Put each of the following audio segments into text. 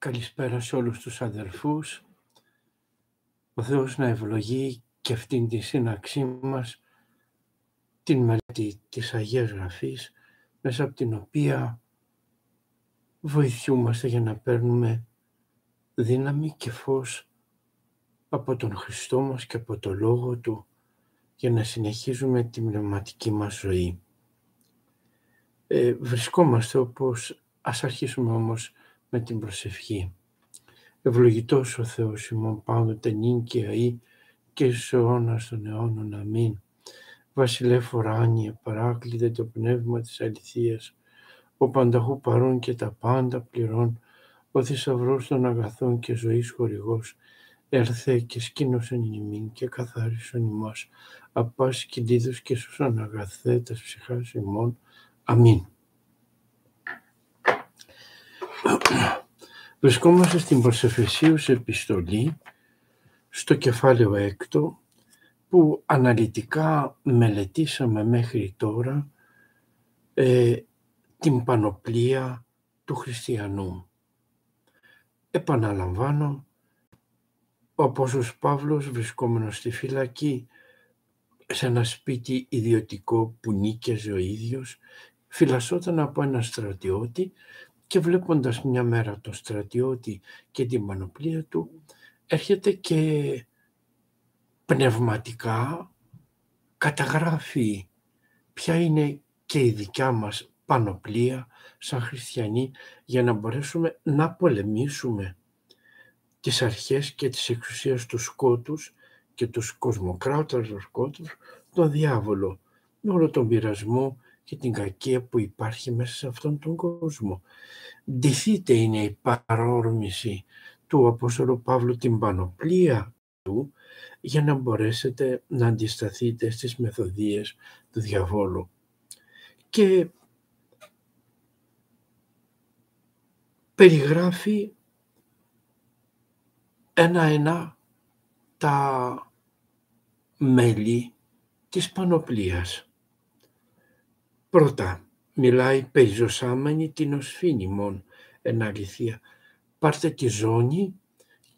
Καλησπέρα σε όλους τους αδερφούς. Ο Θεός να ευλογεί και αυτήν τη σύναξή μας, την μελέτη της Αγίας Γραφής, μέσα από την οποία βοηθιούμαστε για να παίρνουμε δύναμη και φως από τον Χριστό μας και από το Λόγο Του για να συνεχίζουμε την πνευματική μας ζωή. Ε, βρισκόμαστε όπως, ας αρχίσουμε όμως με την προσευχή. Ευλογητός ο Θεός ημών πάντοτε νυν και αή και σε αιώνας των αιώνων. Αμήν. Βασιλεύ ουράνιε, παράκλητε το πνεύμα της αληθείας, ο πανταχού παρών και τα πάντα πληρών, ο θησαυρός των αγαθών και ζωής χορηγός, έρθε και σκήνωσεν ημίν και καθάρισον ημάς, απάς κινδύδους και σωσον αγαθέτας ψυχάς ημών. Αμήν. Βρισκόμαστε στην προσεφεσίους επιστολή, στο κεφάλαιο έκτο, που αναλυτικά μελετήσαμε μέχρι τώρα ε, την πανοπλία του χριστιανού. Επαναλαμβάνω, ο Απόστολος Παύλος βρισκόμενος στη φυλακή σε ένα σπίτι ιδιωτικό που νίκαιζε ο ίδιος, φυλασσόταν από ένα στρατιώτη και βλέποντας μια μέρα το στρατιώτη και την πανοπλία του, έρχεται και πνευματικά καταγράφει ποια είναι και η δικιά μας πανοπλία σαν χριστιανοί για να μπορέσουμε να πολεμήσουμε τις αρχές και τις εξουσίες του σκότους και τους κοσμοκράτορες τους σκότους, τον διάβολο, με όλο τον πειρασμό και την κακία που υπάρχει μέσα σε αυτόν τον κόσμο. Ντυθείτε είναι η παρόρμηση του Απόστολου Παύλου την πανοπλία του για να μπορέσετε να αντισταθείτε στις μεθοδίες του διαβόλου. Και περιγράφει ένα-ένα τα μέλη της πανοπλίας. Πρώτα, μιλάει περιζωσάμενη την οσφήνη μόν, εν αληθεία. Πάρτε τη ζώνη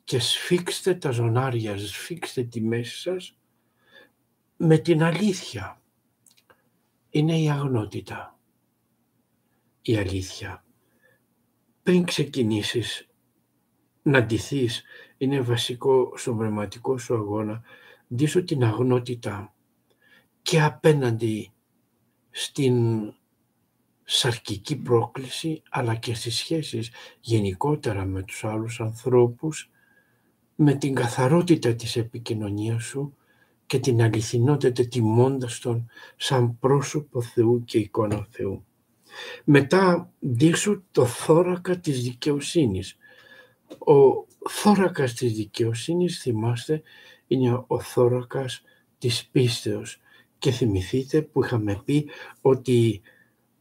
και σφίξτε τα ζωνάρια, σφίξτε τη μέση σας με την αλήθεια. Είναι η αγνότητα, η αλήθεια. Πριν ξεκινήσεις να ντυθείς, είναι βασικό στον πνευματικό σου αγώνα, ντύσω την αγνότητα και απέναντι στην σαρκική πρόκληση αλλά και στις σχέσεις γενικότερα με τους άλλους ανθρώπους με την καθαρότητα της επικοινωνίας σου και την αληθινότητα τιμώντας τον σαν πρόσωπο Θεού και εικόνα Θεού. Μετά δείξου το θώρακα της δικαιοσύνης. Ο θώρακας της δικαιοσύνης, θυμάστε, είναι ο θώρακας της πίστεως και θυμηθείτε που είχαμε πει ότι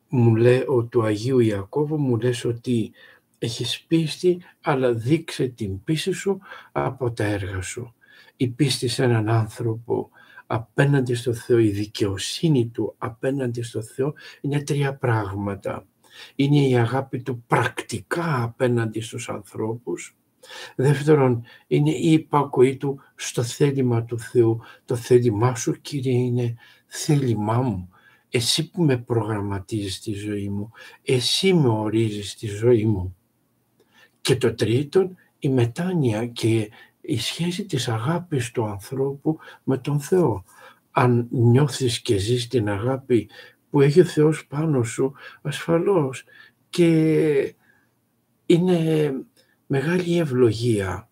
μου λέει ο του Αγίου Ιακώβου μου λες ότι έχεις πίστη αλλά δείξε την πίστη σου από τα έργα σου. Η πίστη σε έναν άνθρωπο απέναντι στο Θεό, η δικαιοσύνη του απέναντι στο Θεό είναι τρία πράγματα. Είναι η αγάπη του πρακτικά απέναντι στους ανθρώπους. Δεύτερον, είναι η υπακοή του στο θέλημα του Θεού. Το θέλημά σου, Κύριε, είναι θέλημά μου. Εσύ που με προγραμματίζεις τη ζωή μου, εσύ με ορίζεις τη ζωή μου. Και το τρίτον, η μετάνοια και η σχέση της αγάπης του ανθρώπου με τον Θεό. Αν νιώθεις και ζεις την αγάπη που έχει ο Θεός πάνω σου, ασφαλώς και είναι μεγάλη ευλογία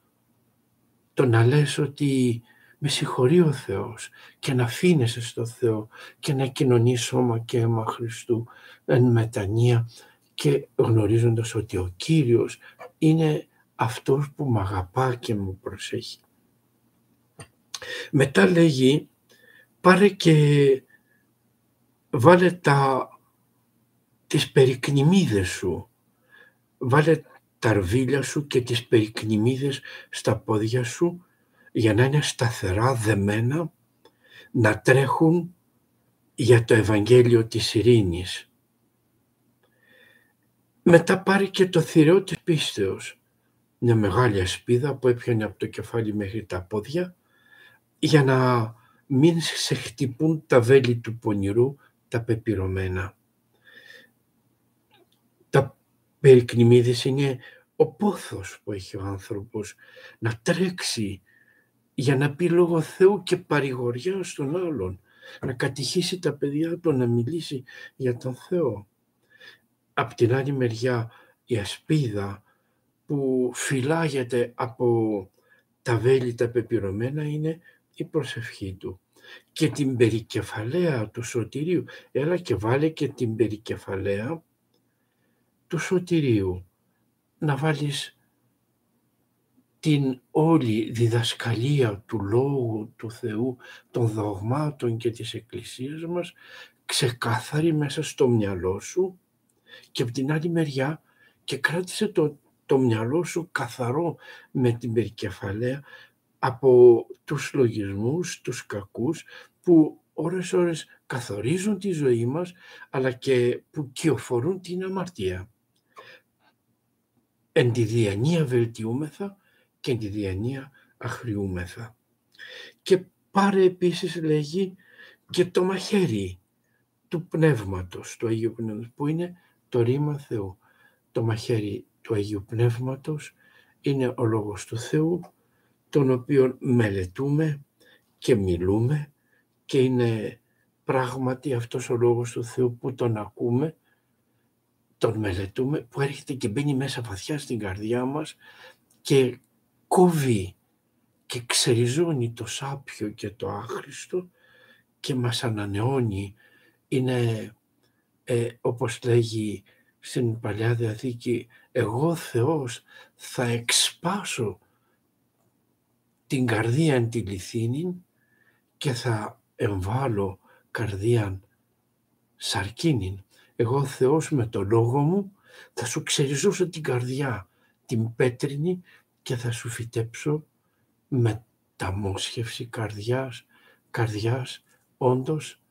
το να λες ότι με συγχωρεί ο Θεός και να αφήνεσαι στο Θεό και να κοινωνείς σώμα και αίμα Χριστού εν μετανία και γνωρίζοντας ότι ο Κύριος είναι αυτός που με αγαπά και μου προσέχει. Μετά λέγει πάρε και βάλε τα, τις περικνημίδες σου, βάλε τα αρβίλια σου και τις περικνημίδες στα πόδια σου για να είναι σταθερά δεμένα, να τρέχουν για το Ευαγγέλιο της ειρήνης. Μετά πάρει και το θηρίο της πίστεως, μια μεγάλη ασπίδα που έπιανε από το κεφάλι μέχρι τα πόδια για να μην σε χτυπούν τα βέλη του πονηρού τα πεπειρωμένα. Τα περικνημίδες είναι ο πόθος που έχει ο άνθρωπος να τρέξει για να πει λόγω Θεού και παρηγοριά στον άλλον, να κατηχήσει τα παιδιά του, να μιλήσει για τον Θεό. Απ' την άλλη μεριά η ασπίδα που φυλάγεται από τα βέλη τα πεπειρωμένα είναι η προσευχή του και την περικεφαλαία του σωτηρίου. Έλα και βάλε και την περικεφαλαία του σωτηρίου. Να βάλεις την όλη διδασκαλία του Λόγου του Θεού, των δογμάτων και της Εκκλησίας μας, ξεκάθαρη μέσα στο μυαλό σου και από την άλλη μεριά και κράτησε το, το μυαλό σου καθαρό με την περικεφαλαία από τους λογισμούς, τους κακούς που ώρες ώρες καθορίζουν τη ζωή μας αλλά και που κυοφορούν την αμαρτία. Εν τη διανία βελτιούμεθα και εν τη διανία αχριούμεθα. Και πάρε επίσης λέγει και το μαχαίρι του Πνεύματος, του Αγίου Πνεύματος, που είναι το ρήμα Θεού. Το μαχαίρι του Αγίου Πνεύματος είναι ο Λόγος του Θεού τον οποίο μελετούμε και μιλούμε και είναι πράγματι αυτός ο λόγος του Θεού που τον ακούμε, τον μελετούμε, που έρχεται και μπαίνει μέσα βαθιά στην καρδιά μας και κόβει και ξεριζώνει το σάπιο και το άχρηστο και μας ανανεώνει. Είναι ε, όπως λέγει στην Παλιά Διαθήκη, εγώ Θεός θα εξπάσω την καρδίαν τη λιθίνην και θα εμβάλω καρδίαν σαρκίνην. Εγώ Θεός με το λόγο μου θα σου ξεριζώσω την καρδιά, την πέτρινη και θα σου φυτέψω με τα μόσχευση καρδιάς, καρδιάς όντως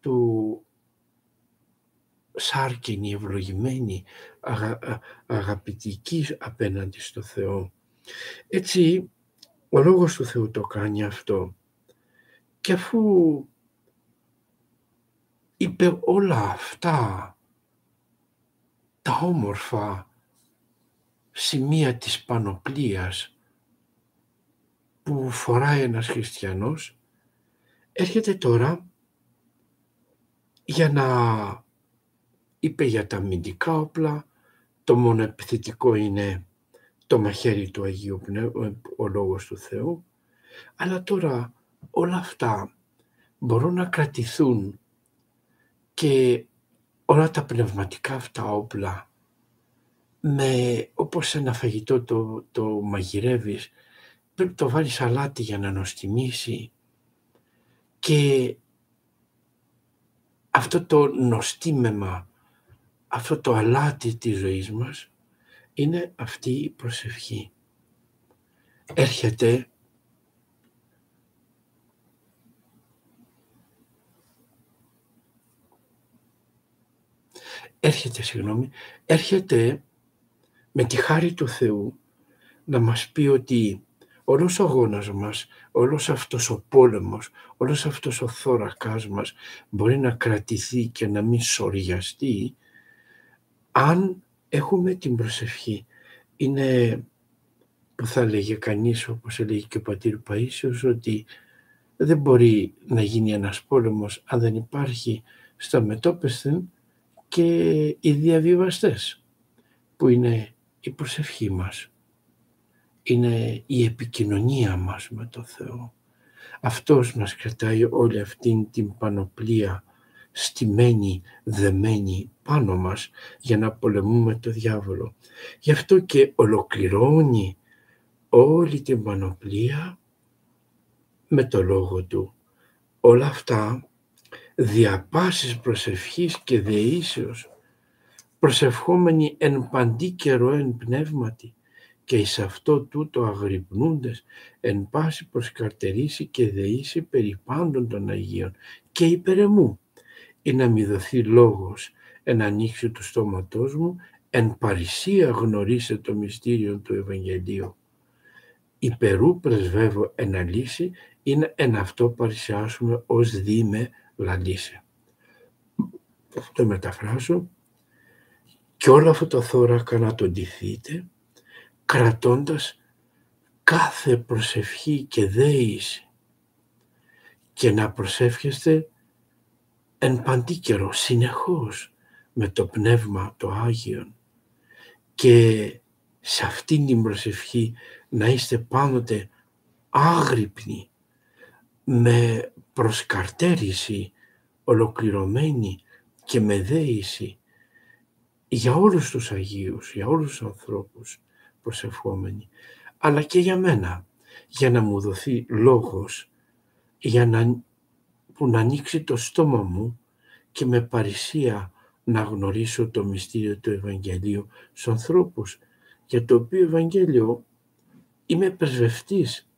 του σάρκινη, ευλογημένη, αγα, αγαπητική απέναντι στο Θεό. Έτσι ο Λόγος του Θεού το κάνει αυτό. Και αφού είπε όλα αυτά τα όμορφα σημεία της πανοπλίας που φοράει ένας χριστιανός, έρχεται τώρα για να είπε για τα αμυντικά όπλα, το μόνο επιθετικό είναι το μαχαίρι του Αγίου Πνεύμα, ο Λόγος του Θεού, αλλά τώρα όλα αυτά μπορούν να κρατηθούν και όλα τα πνευματικά αυτά όπλα με, όπως ένα φαγητό το, το μαγειρεύεις, πρέπει το βάλεις αλάτι για να νοστιμήσει και αυτό το νοστίμεμα, αυτό το αλάτι της ζωής μας είναι αυτή η προσευχή. Έρχεται έρχεται, συγγνώμη, έρχεται με τη χάρη του Θεού να μας πει ότι όλος ο αγώνας μας, όλος αυτός ο πόλεμος, όλος αυτός ο θώρακάς μας μπορεί να κρατηθεί και να μην σοριαστεί αν έχουμε την προσευχή. Είναι που θα λέγε κανείς, όπως έλεγε και ο πατήρ Παΐσιος, ότι δεν μπορεί να γίνει ένας πόλεμος αν δεν υπάρχει στα μετόπεσθεν και οι διαβιβαστές, που είναι η προσευχή μας. Είναι η επικοινωνία μας με το Θεό. Αυτός μας κρατάει όλη αυτήν την πανοπλία στημένη, δεμένη πάνω μας για να πολεμούμε το διάβολο. Γι' αυτό και ολοκληρώνει όλη την πανοπλία με το λόγο του. Όλα αυτά διαπάσεις προσευχής και δεήσεως, προσευχόμενοι εν παντή καιρό εν πνεύματι και εις αυτό τούτο αγρυπνούντες εν πάση προσκαρτερήσει και δεήσει περί πάντων των Αγίων και υπερεμού ή να μη δοθεί λόγος εν ανοίξει του στόματός μου, εν παρησία γνωρίσε το μυστήριο του Ευαγγελίου. Υπερού πρεσβεύω εν αλύση, είναι εν αυτό παρησιάσουμε ως δίμε λαλίσε. Το μεταφράζω. Και όλο αυτό το θώρακα να τον ντυθείτε, κρατώντας κάθε προσευχή και δέηση και να προσεύχεστε εν παντή καιρό, συνεχώς, με το Πνεύμα το Άγιον και σε αυτήν την προσευχή να είστε πάντοτε άγρυπνοι με προσκαρτέρηση ολοκληρωμένη και με δέηση για όλους τους Αγίους, για όλους τους ανθρώπους προσευχόμενοι, αλλά και για μένα, για να μου δοθεί λόγος, για να, που να ανοίξει το στόμα μου και με παρησία να γνωρίσω το μυστήριο του Ευαγγελίου στους ανθρώπους, για το οποίο Ευαγγέλιο είμαι πρεσβευτής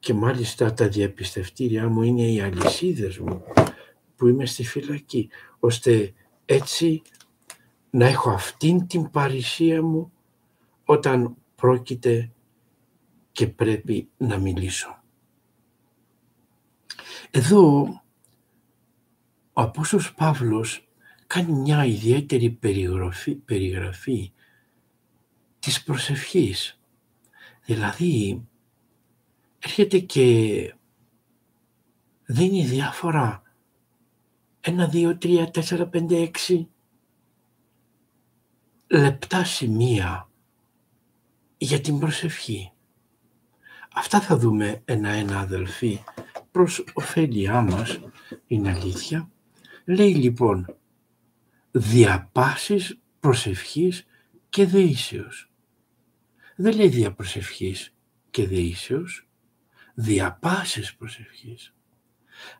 και μάλιστα τα διαπιστευτήριά μου είναι οι αλυσίδες μου που είμαι στη φυλακή, ώστε έτσι να έχω αυτήν την παρησία μου όταν πρόκειται και πρέπει να μιλήσω. Εδώ ο Απόστολος Παύλος κάνει μια ιδιαίτερη περιγραφή, περιγραφή της προσευχής. Δηλαδή έρχεται και δίνει διάφορα ένα, δύο, τρία, τέσσερα, πέντε, έξι λεπτά σημεία για την προσευχή. Αυτά θα δούμε ένα-ένα αδελφοί προς ωφέλειά μας, είναι αλήθεια. Λέει λοιπόν διαπάσεις προσευχής και δεήσεως. Δεν λέει διαπροσευχής και δεήσεως, διαπάσεις προσευχής.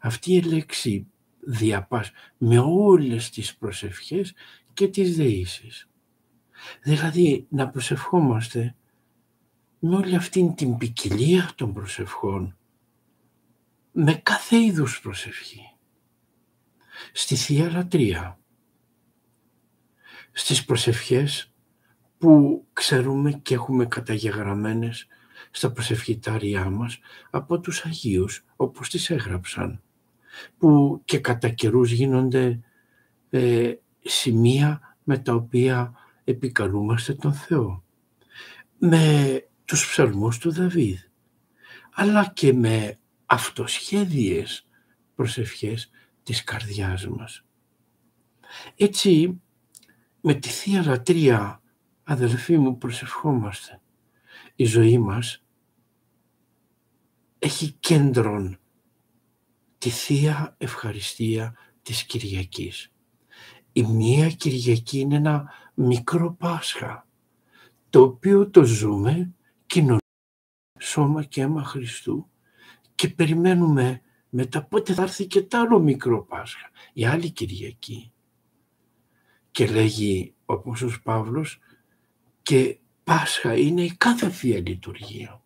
Αυτή η λέξη διαπάς με όλες τις προσευχές και τις δεήσεις. Δηλαδή να προσευχόμαστε με όλη αυτήν την ποικιλία των προσευχών, με κάθε είδους προσευχή. Στη Θεία Λατρεία, στις προσευχές που ξέρουμε και έχουμε καταγεγραμμένες στα προσευχητάριά μας από τους Αγίους όπως τις έγραψαν που και κατά καιρούς γίνονται ε, σημεία με τα οποία επικαλούμαστε τον Θεό. Με τους ψαλμούς του Δαβίδ, αλλά και με αυτοσχέδιες προσευχές της καρδιάς μας. Έτσι, με τη Θεία Λατρεία, αδελφοί μου, προσευχόμαστε. Η ζωή μας έχει κέντρον τη Θεία Ευχαριστία της Κυριακής. Η μία Κυριακή είναι ένα μικρό Πάσχα, το οποίο το ζούμε κοινωνία, σώμα και αίμα Χριστού και περιμένουμε μετά πότε θα έρθει και το άλλο μικρό Πάσχα, η άλλη Κυριακή. Και λέγει ο Απόστολος Παύλος και Πάσχα είναι η κάθε Θεία Λειτουργία,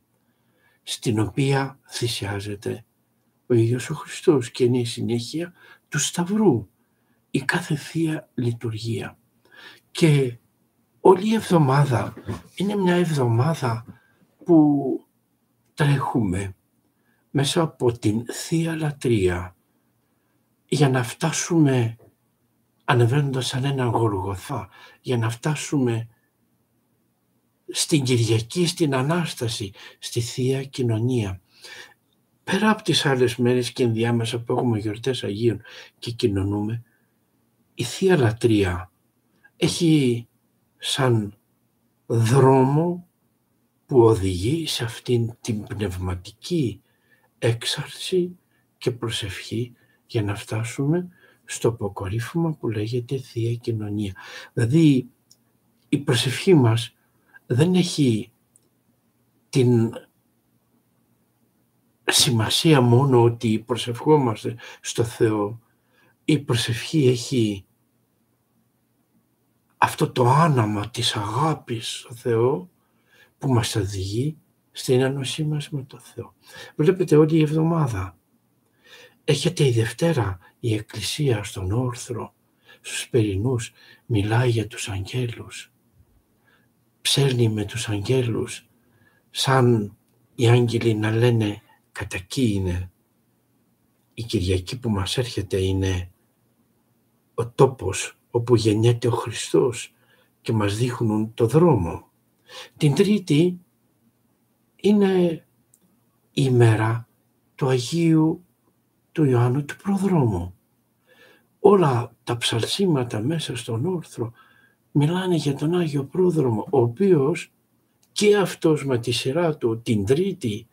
στην οποία θυσιάζεται ο ίδιος ο Χριστός και είναι η συνέχεια του Σταυρού, η κάθε Θεία Λειτουργία. Και όλη η εβδομάδα είναι μια εβδομάδα που τρέχουμε μέσα από την Θεία Λατρεία για να φτάσουμε ανεβαίνοντας σαν ένα γοργοθά, για να φτάσουμε στην Κυριακή, στην Ανάσταση, στη Θεία Κοινωνία πέρα από τις άλλες μέρες και ενδιάμεσα που έχουμε γιορτές Αγίων και κοινωνούμε, η Θεία Λατρεία έχει σαν δρόμο που οδηγεί σε αυτήν την πνευματική έξαρση και προσευχή για να φτάσουμε στο αποκορύφωμα που λέγεται Θεία Κοινωνία. Δηλαδή η προσευχή μας δεν έχει την σημασία μόνο ότι προσευχόμαστε στο Θεό. Η προσευχή έχει αυτό το άναμα της αγάπης στο Θεό που μας οδηγεί στην ένωσή μας με το Θεό. Βλέπετε όλη η εβδομάδα. Έχετε η Δευτέρα η Εκκλησία στον όρθρο, στους περινούς, μιλάει για τους αγγέλους. Ψέρνει με τους αγγέλους σαν οι άγγελοι να λένε κατά εκεί είναι. Η Κυριακή που μας έρχεται είναι ο τόπος όπου γεννιέται ο Χριστός και μας δείχνουν το δρόμο. Την Τρίτη είναι η ημέρα του Αγίου του Ιωάννου του Προδρόμου. Όλα τα ψαλσίματα μέσα στον όρθρο μιλάνε για τον Άγιο Πρόδρομο, ο οποίος και αυτός με τη σειρά του την Τρίτη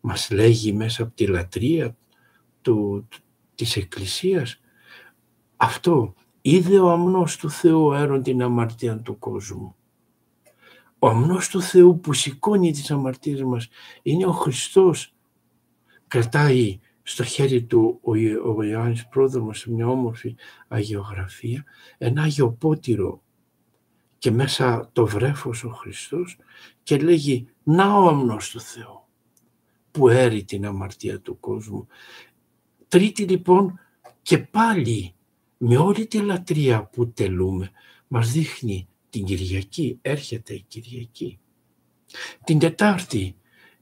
μας λέγει μέσα από τη λατρεία του, της Εκκλησίας αυτό είδε ο αμνός του Θεού έρον την αμαρτία του κόσμου. Ο αμνός του Θεού που σηκώνει τις αμαρτίες μας είναι ο Χριστός. Κρατάει στο χέρι του ο, ο Ιωάννης Πρόδρομος σε μια όμορφη αγιογραφία ένα Άγιο Πότηρο και μέσα το βρέφος ο Χριστός και λέγει «Να ο αμνός του Θεού που έρει την αμαρτία του κόσμου». Τρίτη λοιπόν και πάλι με όλη τη λατρεία που τελούμε μας δείχνει την Κυριακή, έρχεται η Κυριακή. Την Τετάρτη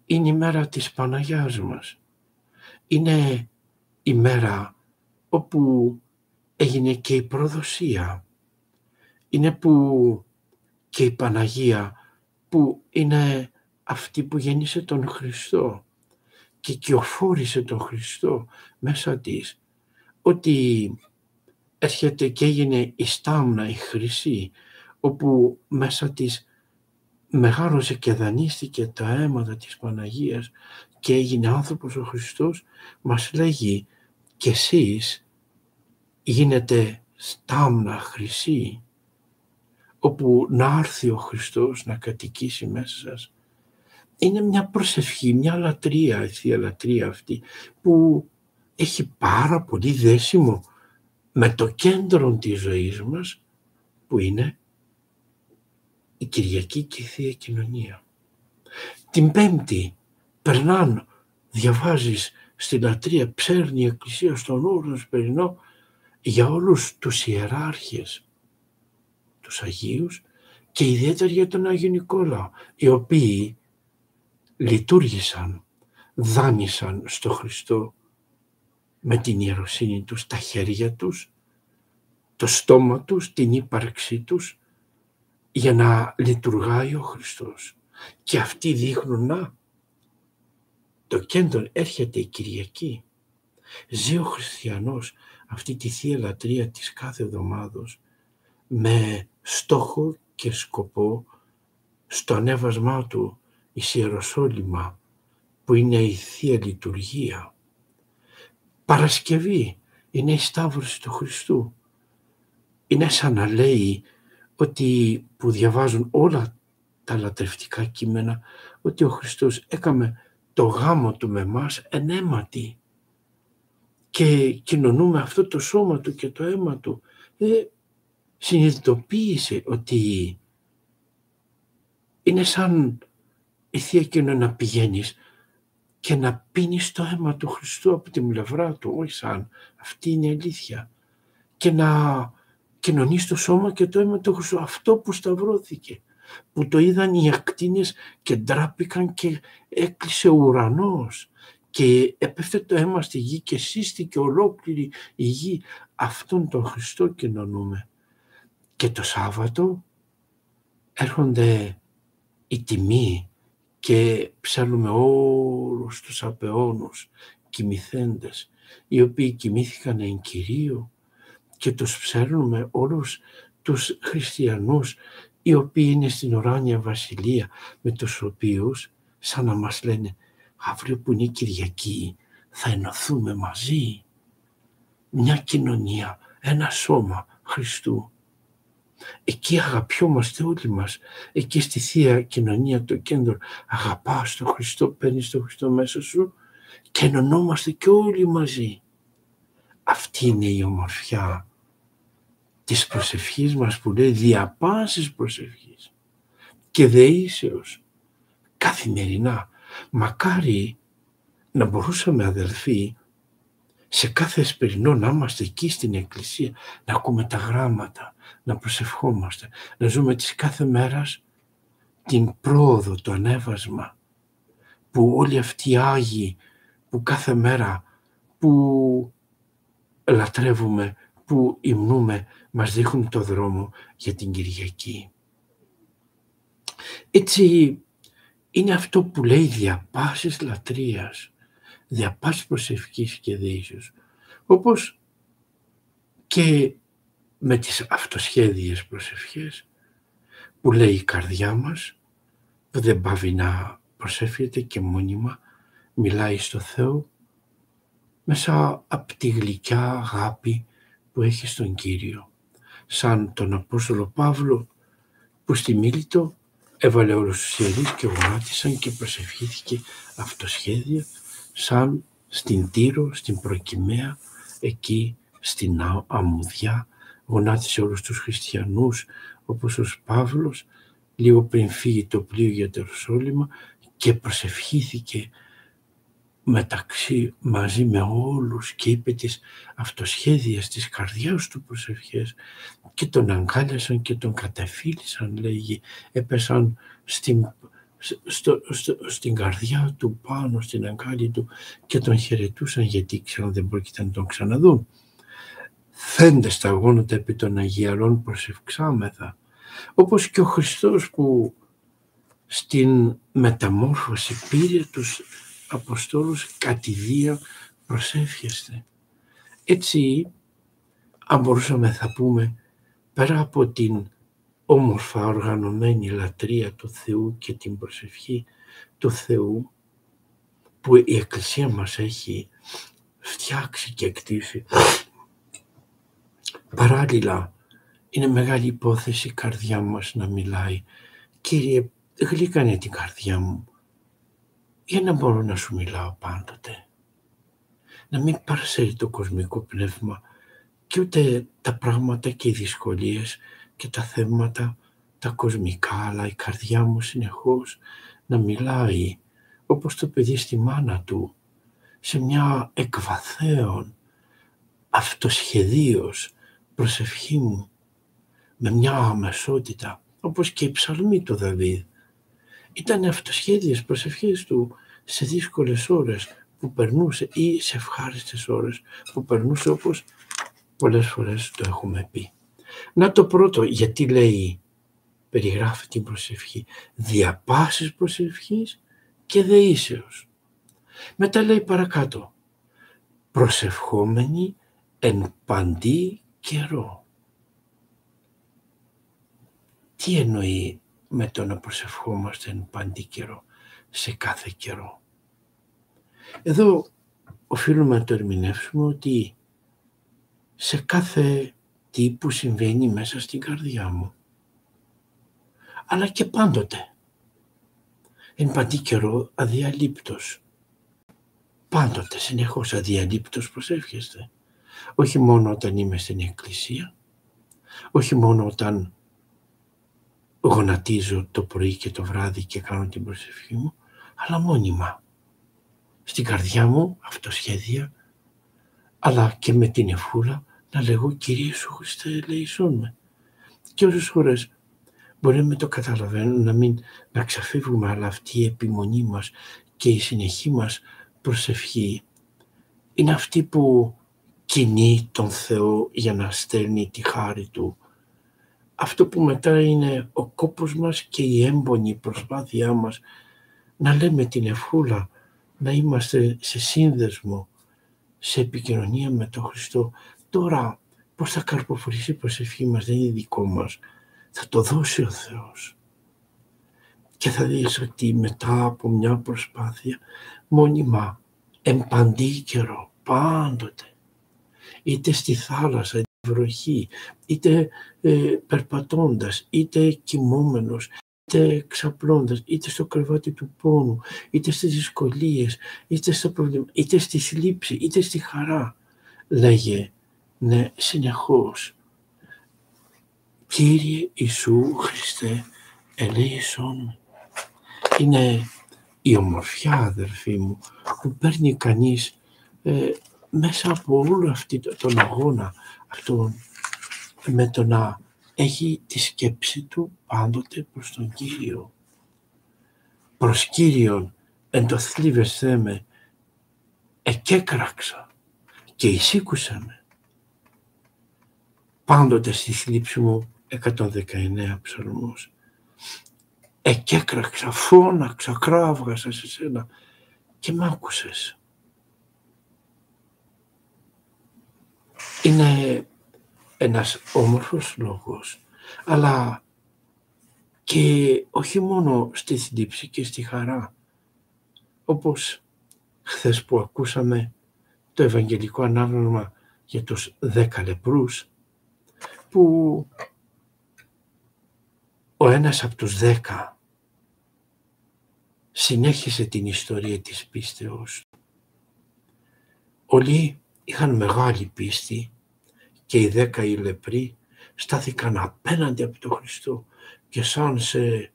είναι η μέρα της Παναγιάς μας. Είναι η μέρα όπου έγινε και η προδοσία. Είναι που και η Παναγία που είναι αυτή που γέννησε τον Χριστό και κυοφόρησε τον Χριστό μέσα της ότι έρχεται και έγινε η στάμνα, η χρυσή όπου μέσα της μεγάλωσε και δανείστηκε τα αίματα της Παναγίας και έγινε άνθρωπος ο Χριστός μας λέγει και εσείς γίνετε στάμνα χρυσή όπου να έρθει ο Χριστός να κατοικήσει μέσα σας. Είναι μια προσευχή, μια λατρεία, η Θεία Λατρεία αυτή, που έχει πάρα πολύ δέσιμο με το κέντρο της ζωής μας, που είναι η Κυριακή και η Θεία Κοινωνία. Την Πέμπτη περνάν, διαβάζεις στη λατρεία, ψέρνει η Εκκλησία στον όρος Σπερινό για όλους τους ιεράρχες τους Αγίους και ιδιαίτερα για τον Άγιο Νικόλαο, οι οποίοι λειτουργήσαν, δάνεισαν στο Χριστό με την ιεροσύνη τους, τα χέρια τους, το στόμα τους, την ύπαρξή τους, για να λειτουργάει ο Χριστός. Και αυτοί δείχνουν να, το κέντρο έρχεται η Κυριακή. Ζει ο χριστιανός αυτή τη Θεία Λατρεία της κάθε εβδομάδος με στόχο και σκοπό στο ανέβασμά του η Ιεροσόλυμα που είναι η Θεία Λειτουργία. Παρασκευή είναι η Σταύρωση του Χριστού. Είναι σαν να λέει ότι που διαβάζουν όλα τα λατρευτικά κείμενα ότι ο Χριστός έκαμε το γάμο του με μας ενέματι και κοινωνούμε αυτό το σώμα του και το αίμα του. Ε, συνειδητοποίησε ότι είναι σαν η Θεία Κοινό να πηγαίνεις και να πίνεις το αίμα του Χριστού από την πλευρά του, όχι σαν, αυτή είναι η αλήθεια. Και να κοινωνείς το σώμα και το αίμα του Χριστού, αυτό που σταυρώθηκε, που το είδαν οι ακτίνες και ντράπηκαν και έκλεισε ο ουρανός και έπεφτε το αίμα στη γη και σύστηκε ολόκληρη η γη. Αυτόν τον Χριστό κοινωνούμε. Και το Σάββατο έρχονται οι τιμοί και ψέλνουμε όλους τους απεώνους κοιμηθέντες, οι οποίοι κοιμήθηκαν εν Κυρίω και τους ψέρνουμε όλους τους χριστιανούς οι οποίοι είναι στην ουράνια βασιλεία με τους οποίους σαν να μας λένε αύριο που είναι η Κυριακή θα ενωθούμε μαζί. Μια κοινωνία, ένα σώμα Χριστού. Εκεί αγαπιόμαστε όλοι μας. Εκεί στη Θεία Κοινωνία το κέντρο αγαπάς τον Χριστό, παίρνεις τον Χριστό μέσα σου και ενωνόμαστε και όλοι μαζί. Αυτή είναι η ομορφιά της προσευχής μας που λέει διαπάσεις προσευχής και δεήσεως καθημερινά. Μακάρι να μπορούσαμε αδελφοί σε κάθε εσπερινό να είμαστε εκεί στην εκκλησία, να ακούμε τα γράμματα, να προσευχόμαστε, να ζούμε τις κάθε μέρας την πρόοδο, το ανέβασμα, που όλοι αυτοί οι Άγιοι που κάθε μέρα που λατρεύουμε, που υμνούμε, μας δείχνουν το δρόμο για την Κυριακή. Έτσι είναι αυτό που λέει διαπάσεις λατρείας, διαπάσεις προσευχής και δείσεως. Όπως και με τις αυτοσχέδιες προσευχές που λέει η καρδιά μας, που δεν πάβει να προσεύχεται και μόνιμα μιλάει στο Θεό μέσα από τη γλυκιά αγάπη που έχει στον Κύριο. Σαν τον Απόστολο Παύλο που στη Μίλητο έβαλε όλους τους ιερείς και γονάτισαν και προσευχήθηκε αυτοσχέδια σαν στην Τύρο, στην Προκυμαία, εκεί στην Αμμουδιά, γονάτισε όλους τους χριστιανούς όπως ο Παύλος, λίγο πριν φύγει το πλοίο για το Ιερουσόλυμα και προσευχήθηκε μεταξύ μαζί με όλους και είπε τις αυτοσχέδιες της καρδιάς του προσευχές και τον αγκάλιασαν και τον καταφύλισαν λέγει έπεσαν στην, στο, στο, στην καρδιά του πάνω στην αγκάλη του και τον χαιρετούσαν γιατί ξέραν δεν πρόκειται να τον ξαναδούν φέντες τα γόνατα επί των Αγιαρών προσευξάμεθα όπως και ο Χριστός που στην μεταμόρφωση πήρε τους Αποστόλους κατηδία προσεύχεστε. Έτσι, αν μπορούσαμε θα πούμε, πέρα από την όμορφα οργανωμένη λατρεία του Θεού και την προσευχή του Θεού που η Εκκλησία μας έχει φτιάξει και εκτίσει. Παράλληλα, είναι μεγάλη υπόθεση η καρδιά μας να μιλάει. Κύριε, γλύκανε την καρδιά μου για να μπορώ να σου μιλάω πάντοτε. Να μην παρασέρει το κοσμικό πνεύμα και ούτε τα πράγματα και οι δυσκολίες και τα θέματα τα κοσμικά, αλλά η καρδιά μου συνεχώς να μιλάει όπως το παιδί στη μάνα του, σε μια εκβαθέων, αυτοσχεδίως προσευχή μου, με μια αμεσότητα, όπως και η ψαλμή του Δαβίδ. Ήταν αυτοσχέδιες προσευχές του σε δύσκολες ώρες που περνούσε ή σε ευχάριστες ώρες που περνούσε όπως πολλές φορές το έχουμε πει. Να το πρώτο, γιατί λέει, περιγράφει την προσευχή, διαπάσεις προσευχής και δεήσεως. Μετά λέει παρακάτω, προσευχόμενοι εν παντή καιρό. Τι εννοεί με το να προσευχόμαστε εν παντή καιρό, σε κάθε καιρό; Εδώ οφείλουμε να το ερμηνεύσουμε ότι σε κάθε τι που συμβαίνει μέσα στην καρδιά μου, αλλά και πάντοτε, εν παντή καιρό αδιαλείπτος. Πάντοτε, συνεχώς αδιαλείπτος προσεύχεστε. Όχι μόνο όταν είμαι στην εκκλησία, όχι μόνο όταν γονατίζω το πρωί και το βράδυ και κάνω την προσευχή μου, αλλά μόνιμα. Στην καρδιά μου αυτοσχέδια, αλλά και με την εφούλα να λέγω Κύριε Σου Χριστέ ελεησόν με. Και όσες φορές μπορεί να μην το καταλαβαίνουν, να μην να ξαφεύγουμε, αλλά αυτή η επιμονή μας και η συνεχή μας προσευχή είναι αυτή που κινεί τον Θεό για να στέλνει τη χάρη Του. Αυτό που μετά είναι ο κόπος μας και η έμπονη προσπάθειά μας να λέμε την ευχούλα, να είμαστε σε σύνδεσμο, σε επικοινωνία με τον Χριστό. Τώρα πώς θα καρποφορήσει η προσευχή μας δεν είναι δικό μας. Θα το δώσει ο Θεός. Και θα δεις ότι μετά από μια προσπάθεια μόνιμα εμπαντή καιρό, πάντοτε είτε στη θάλασσα, είτε βροχή, είτε ε, περπατώντας, είτε κοιμόμενος, είτε ξαπλώντας, είτε στο κρεβάτι του πόνου, είτε στις δυσκολίες, είτε στα προβλήματα, είτε στη θλίψη, είτε στη χαρά. Λέγε, ναι, συνεχώς. Κύριε Ιησού Χριστέ, ελέησον. Είναι η ομορφιά, αδερφοί μου, που παίρνει κανείς ε, μέσα από όλο αυτό τον αγώνα αυτόν με το να έχει τη σκέψη του πάντοτε προς τον Κύριο. προς Κύριον εν το θλίβεσθέ με, εκέκραξα και εισήκουσα με. Πάντοτε στη θλίψη μου 119 ψαλμούς. Εκέκραξα, φώναξα, κράβγασα σε σένα και μ' άκουσες. Είναι ένας όμορφος λόγος, αλλά και όχι μόνο στη θλίψη και στη χαρά, όπως χθες που ακούσαμε το Ευαγγελικό Ανάγνωμα για τους δέκα λεπρούς, που ο ένας από τους δέκα συνέχισε την ιστορία της πίστεως. Όλοι είχαν μεγάλη πίστη και οι δέκα οι λεπροί στάθηκαν απέναντι από τον Χριστό και σαν σε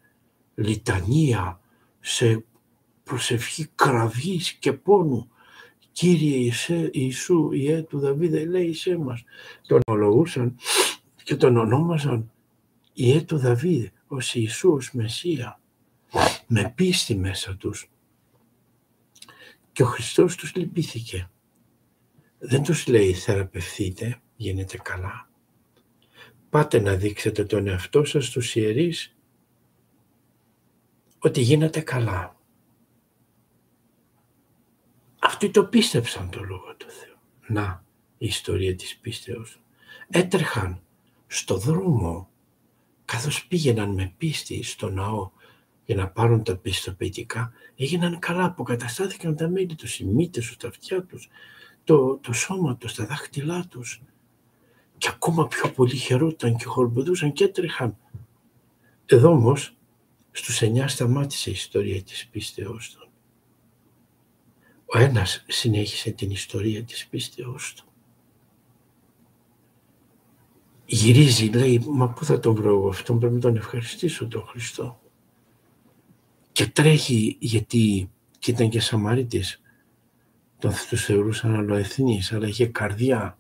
λιτανία, σε προσευχή κραυγής και πόνου Κύριε Ιησού, Ιε του Δαβίδ, λέει σε μας. Τον ολογούσαν και τον ονόμαζαν Ιε του Δαβίδ, ως Ιησού, ως Μεσσία, με πίστη μέσα τους. Και ο Χριστός τους λυπήθηκε. Δεν τους λέει θεραπευθείτε, γίνετε καλά. Πάτε να δείξετε τον εαυτό σας στους ιερείς ότι γίνατε καλά. Αυτοί το πίστεψαν το Λόγο του Θεού. Να, η ιστορία της πίστεως. Έτρεχαν στο δρόμο καθώς πήγαιναν με πίστη στο ναό για να πάρουν τα πιστοποιητικά, έγιναν καλά, αποκαταστάθηκαν τα μέλη τους, οι μύτες τους, τα αυτιά τους, το, το σώμα τους, τα δάχτυλά τους. Και ακόμα πιο πολύ χαιρόταν και χορμποδούσαν και έτρεχαν. Εδώ όμως, στους εννιά σταμάτησε η ιστορία της πίστεώς του. Ο ένας συνέχισε την ιστορία της πίστεώς του. Γυρίζει, λέει, μα πού θα τον βρω εγώ αυτόν, πρέπει να τον ευχαριστήσω τον Χριστό. Και τρέχει γιατί και ήταν και Σαμαρίτης, τον τους θεωρούσαν αλλοεθνείς, αλλά είχε καρδιά.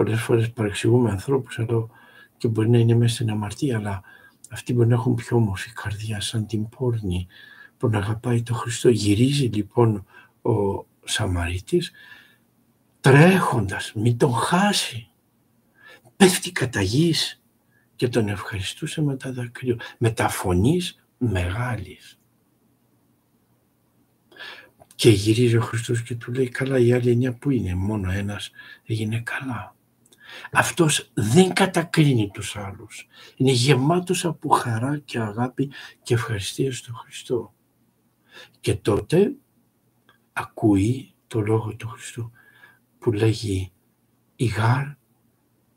Πολλές φορές παρεξηγούμε ανθρώπους, αλλά και μπορεί να είναι μέσα στην αμαρτία, αλλά αυτοί μπορεί να έχουν πιο όμορφη καρδιά, σαν την πόρνη, που να αγαπάει τον Χριστό. Γυρίζει λοιπόν ο Σαμαρίτης τρέχοντας, μην τον χάσει. Πέφτει κατά γης και τον ευχαριστούσε με τα δακρύο, με τα φωνής μεγάλης. Και γυρίζει ο Χριστός και του λέει καλά η άλλη εννιά που είναι, μόνο ένας έγινε καλά. Αυτός δεν κατακρίνει τους άλλους. Είναι γεμάτος από χαρά και αγάπη και ευχαριστία στον Χριστό. Και τότε ακούει το Λόγο του Χριστού που λέγει «Η γάρ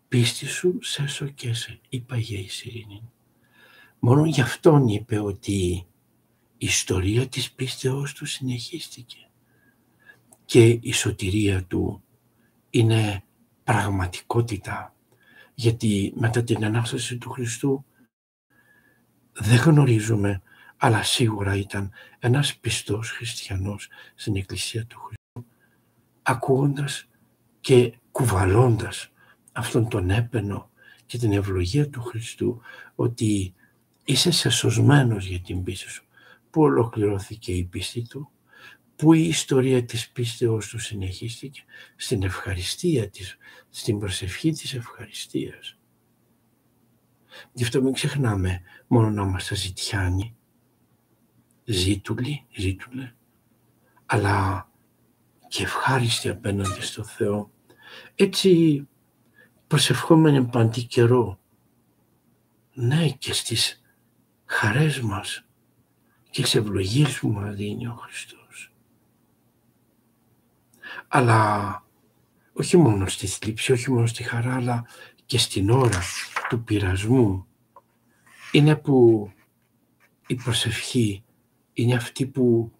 πίστη σου σε σοκέσε, είπα για η Σιρήνη». Μόνο γι' αυτόν είπε ότι η ιστορία της πίστεώς του συνεχίστηκε και η σωτηρία του είναι πραγματικότητα γιατί μετά την Ανάσταση του Χριστού δεν γνωρίζουμε αλλά σίγουρα ήταν ένας πιστός χριστιανός στην Εκκλησία του Χριστού, ακούγοντας και κουβαλώντας αυτόν τον έπαινο και την ευλογία του Χριστού, ότι είσαι σεσωσμένος για την πίστη σου. Πού ολοκληρώθηκε η πίστη του, πού η ιστορία της πίστεως του συνεχίστηκε, στην ευχαριστία της, στην προσευχή της ευχαριστίας. Γι' αυτό μην ξεχνάμε μόνο να είμαστε ζητιάνοι, ζήτουλοι, ζήτουλε, αλλά και ευχάριστοι απέναντι στο Θεό. Έτσι προσευχόμενοι παντή καιρό, ναι και στις χαρές μας και σε ευλογίες που μας δίνει ο Χριστός. Αλλά όχι μόνο στη θλίψη, όχι μόνο στη χαρά, αλλά και στην ώρα του πειρασμού. Είναι που η προσευχή είναι αυτή που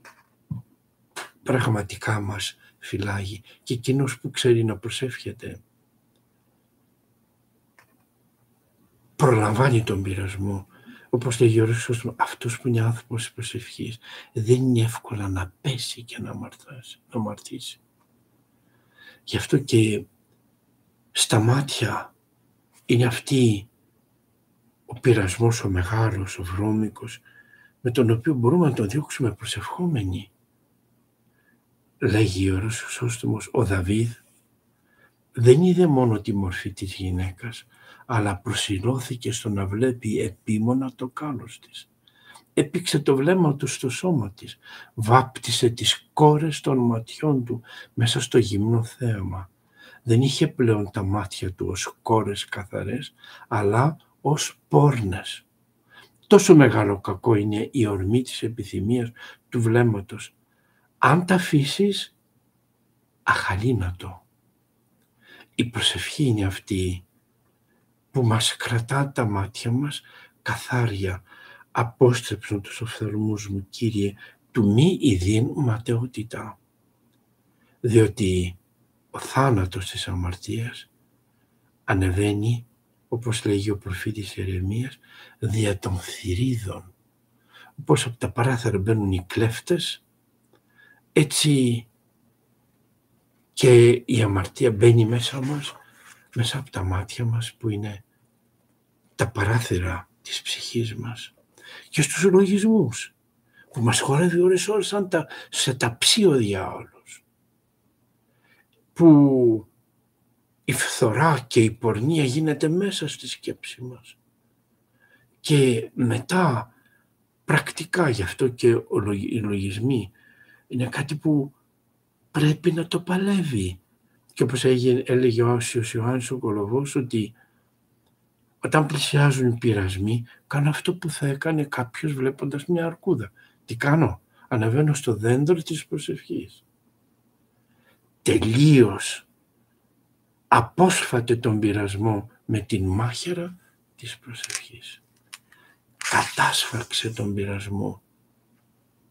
πραγματικά μας φυλάγει και εκείνος που ξέρει να προσεύχεται. Προλαμβάνει τον πειρασμό όπως λέει ο Ρωσός, αυτός που είναι άνθρωπος προσευχής. Δεν είναι εύκολα να πέσει και να, μαρτάσει, να μαρτήσει. Γι' αυτό και στα μάτια είναι αυτή ο πειρασμός ο μεγάλος, ο βρώμικος με τον οποίο μπορούμε να τον διώξουμε προσευχόμενοι. Λέγει ο Ρωσοσόστομος, ο Δαβίδ δεν είδε μόνο τη μορφή της γυναίκας, αλλά προσιλώθηκε στο να βλέπει επίμονα το κάλος της. Έπηξε το βλέμμα του στο σώμα της, βάπτισε τις κόρες των ματιών του μέσα στο γυμνό θέαμα. Δεν είχε πλέον τα μάτια του ως κόρες καθαρές, αλλά ως πόρνες. Τόσο μεγάλο κακό είναι η ορμή της επιθυμίας του βλέμματος. Αν τα αφήσεις, αχαλήνατο. Η προσευχή είναι αυτή που μας κρατά τα μάτια μας καθάρια. Απόστρεψον τους οφθαλμούς μου, Κύριε, του μη ειδήν ματαιότητα. Διότι ο θάνατος της αμαρτίας ανεβαίνει, όπως λέγει ο προφήτης Ερεμίας, δια των θηρίδων. Όπως από τα παράθυρα μπαίνουν οι κλέφτες, έτσι και η αμαρτία μπαίνει μέσα μας, μέσα από τα μάτια μας που είναι τα παράθυρα της ψυχής μας και στους λογισμούς που μας χορεύει ώρες ώρες σαν τα, σε ταψί ο διάολος που η φθορά και η πορνεία γίνεται μέσα στη σκέψη μας και μετά πρακτικά γι' αυτό και οι λογισμοί είναι κάτι που πρέπει να το παλεύει. Και όπως έλεγε ο Άσιος Ιωάννης ο Κολοβός ότι όταν πλησιάζουν οι πειρασμοί κάνω αυτό που θα έκανε κάποιος βλέποντας μια αρκούδα. Τι κάνω, αναβαίνω στο δέντρο της προσευχής. Τελείως απόσφατε τον πειρασμό με την μάχαιρα της προσευχής. Κατάσφαξε τον πειρασμό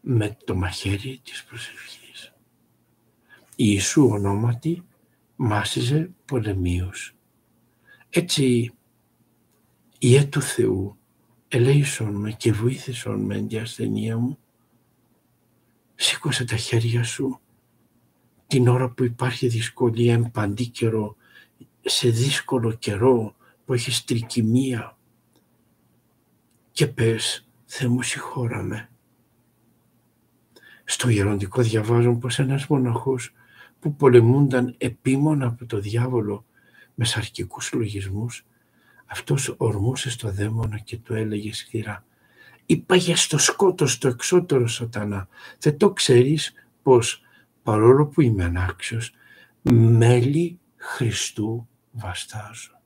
με το μαχαίρι της προσευχής. Ιησού ονόματι μάσιζε πολεμίους. Έτσι, Ιε του Θεού, ελέησον με και βοήθησον με την ασθενεία μου. Σήκωσε τα χέρια σου την ώρα που υπάρχει δυσκολία εν παντή καιρό, σε δύσκολο καιρό που έχεις τρικυμία και πες Θεέ μου συγχώραμε. Στο γεροντικό διαβάζουν πως ένας μοναχός που πολεμούνταν επίμονα από το διάβολο με σαρκικούς λογισμούς, αυτός ορμούσε στο δαίμονα και του έλεγε σκληρά «Είπαγε στο σκότος το εξώτερο σατανά, δεν το ξέρεις πως παρόλο που είμαι ανάξιος, μέλη Χριστού βαστάζω».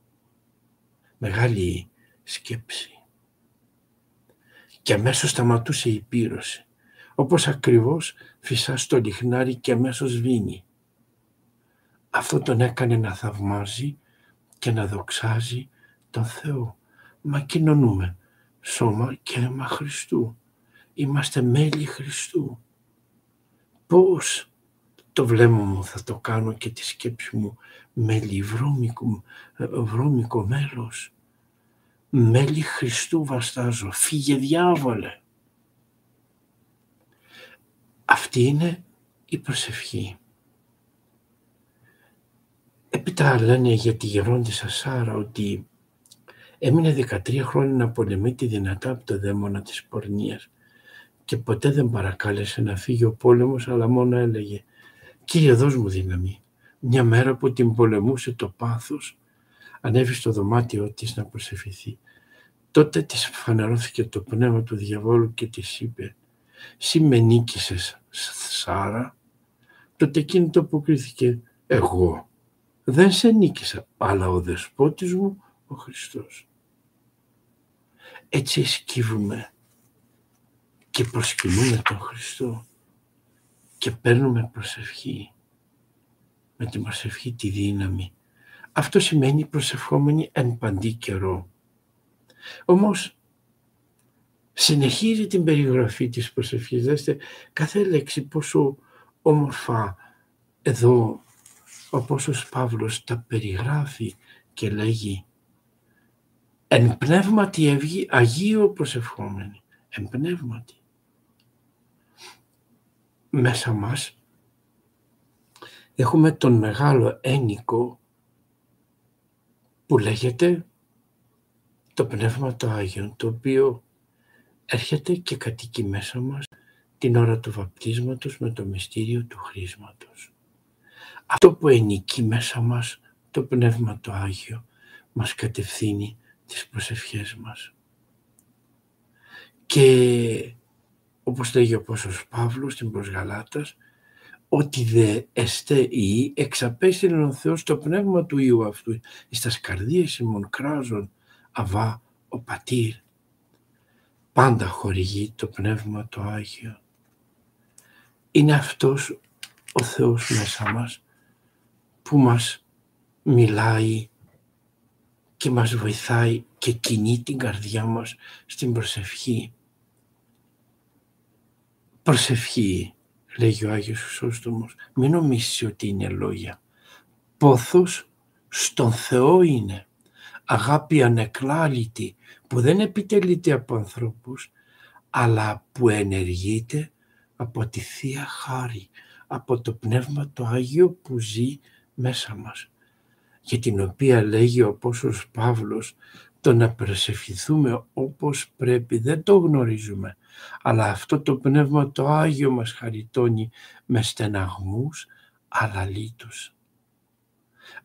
Μεγάλη σκέψη. Και αμέσως σταματούσε η πύρωση. Όπως ακριβώς φυσάς στο λιχνάρι και αμέσως σβήνει. Αυτό τον έκανε να θαυμάζει και να δοξάζει τον Θεό. Μα κοινωνούμε σώμα και αίμα Χριστού. Είμαστε μέλη Χριστού. Πώς το βλέμμα μου θα το κάνω και τη σκέψη μου μέλη, βρώμικο, βρώμικο μέλος. Μέλη Χριστού βαστάζω, φύγε διάβολε. Αυτή είναι η προσευχή. Έπειτα λένε για τη γερόντισσα Σάρα ότι έμεινε 13 χρόνια να πολεμεί δυνατά από το δαίμονα της πορνείας και ποτέ δεν παρακάλεσε να φύγει ο πόλεμος αλλά μόνο έλεγε «Κύριε δώσ' μου δύναμη». Μια μέρα που την πολεμούσε το πάθος ανέβη στο δωμάτιό της να προσευχηθεί. Τότε της φανερώθηκε το πνεύμα του διαβόλου και της είπε «Συ με νίκησες, Σάρα». Τότε εκείνη το αποκρίθηκε «Εγώ» δεν σε νίκησα, αλλά ο δεσπότης μου ο Χριστός. Έτσι σκύβουμε και προσκυνούμε τον Χριστό και παίρνουμε προσευχή. Με την προσευχή τη δύναμη. Αυτό σημαίνει προσευχόμενοι εν παντή καιρό. Όμως συνεχίζει την περιγραφή της προσευχής. Δέστε κάθε λέξη πόσο όμορφα εδώ ο Απόστολος Παύλος τα περιγράφει και λέγει «Εν πνεύματι ευγή Αγίο προσευχόμενη». Εν πνεύματι. Μέσα μας έχουμε τον μεγάλο ένικο που λέγεται το Πνεύμα το Άγιο, το οποίο έρχεται και κατοικεί μέσα μας την ώρα του βαπτίσματος με το μυστήριο του χρήσματος. Αυτό που ενικεί μέσα μας το Πνεύμα το Άγιο μας κατευθύνει τις προσευχές μας. Και όπως λέγει ο Πόσος Παύλος στην Προσγαλάτας, ότι δε εστέ ή εξαπέστειλε ο Θεός το πνεύμα του Υιού αυτού εις τας καρδίες ημών κράζων αβά ο πατήρ. Πάντα χορηγεί το πνεύμα το Άγιο. Είναι αυτός ο Θεός μέσα μας που μας μιλάει και μας βοηθάει και κινεί την καρδιά μας στην προσευχή. Προσευχή, λέγει ο Άγιος Χρυσόστομος, μην νομίσεις ότι είναι λόγια. Πόθος στον Θεό είναι. Αγάπη ανεκλάλητη που δεν επιτελείται από ανθρώπους, αλλά που ενεργείται από τη Θεία Χάρη, από το Πνεύμα το Άγιο που ζει μέσα μας και την οποία λέγει ο Απόστολος Παύλος το να προσευχηθούμε όπως πρέπει δεν το γνωρίζουμε αλλά αυτό το Πνεύμα το Άγιο μας χαριτώνει με στεναγμούς αλλά λύτους.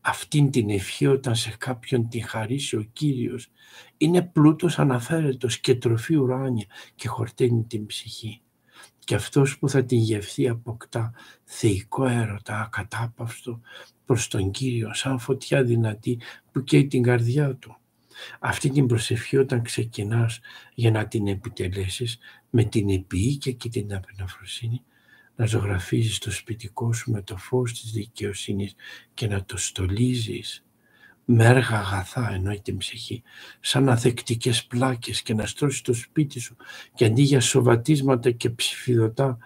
Αυτήν την ευχή όταν σε κάποιον την χαρίσει ο Κύριος είναι πλούτος αναφέρετος και τροφή ουράνια και χορταίνει την ψυχή. Και αυτός που θα την γευθεί αποκτά θεϊκό έρωτα ακατάπαυστο προς τον Κύριο σαν φωτιά δυνατή που καίει την καρδιά του. Αυτή την προσευχή όταν ξεκινάς για να την επιτελέσεις με την επίοικια και την απεναφροσύνη να ζωγραφίζεις το σπιτικό σου με το φως της δικαιοσύνης και να το στολίζεις με έργα αγαθά εννοεί την ψυχή, σαν αθεκτικές πλάκες και να στρώσεις το σπίτι σου και αντί για σοβατίσματα και ψηφιδωτά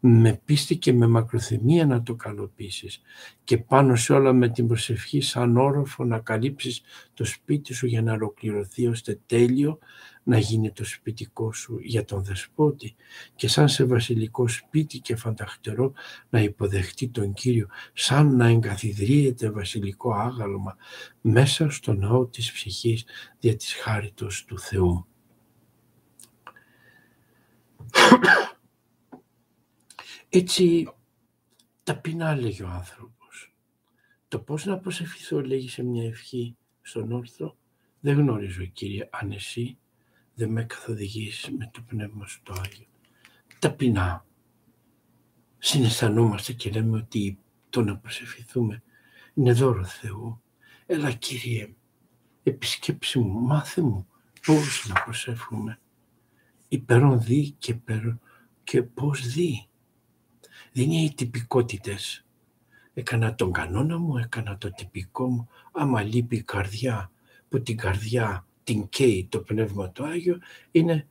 με πίστη και με μακροθυμία να το καλοποιήσεις και πάνω σε όλα με την προσευχή σαν όροφο να καλύψεις το σπίτι σου για να ολοκληρωθεί ώστε τέλειο να γίνει το σπιτικό σου για τον δεσπότη και σαν σε βασιλικό σπίτι και φανταχτερό να υποδεχτεί τον Κύριο σαν να εγκαθιδρύεται βασιλικό άγαλμα μέσα στο ναό της ψυχής δια της χάριτος του Θεού. Έτσι ταπεινά λέγει ο άνθρωπος. Το πώς να προσευχηθώ λέγει σε μια ευχή στον όρθρο. Δεν γνωρίζω Κύριε αν εσύ δεν με καθοδηγείς με το Πνεύμα σου το Άγιο. Ταπεινά συναισθανόμαστε και λέμε ότι το να προσευχηθούμε είναι δώρο Θεού. Έλα Κύριε, επισκέψη μου, μάθε μου πώς να προσεύχουμε. Υπερόν δει και, και πώς δει. Δεν είναι οι τυπικότητες. Έκανα τον κανόνα μου, έκανα το τυπικό μου. Άμα λείπει η καρδιά, που την καρδιά την καίει το Πνεύμα το Άγιο, είναι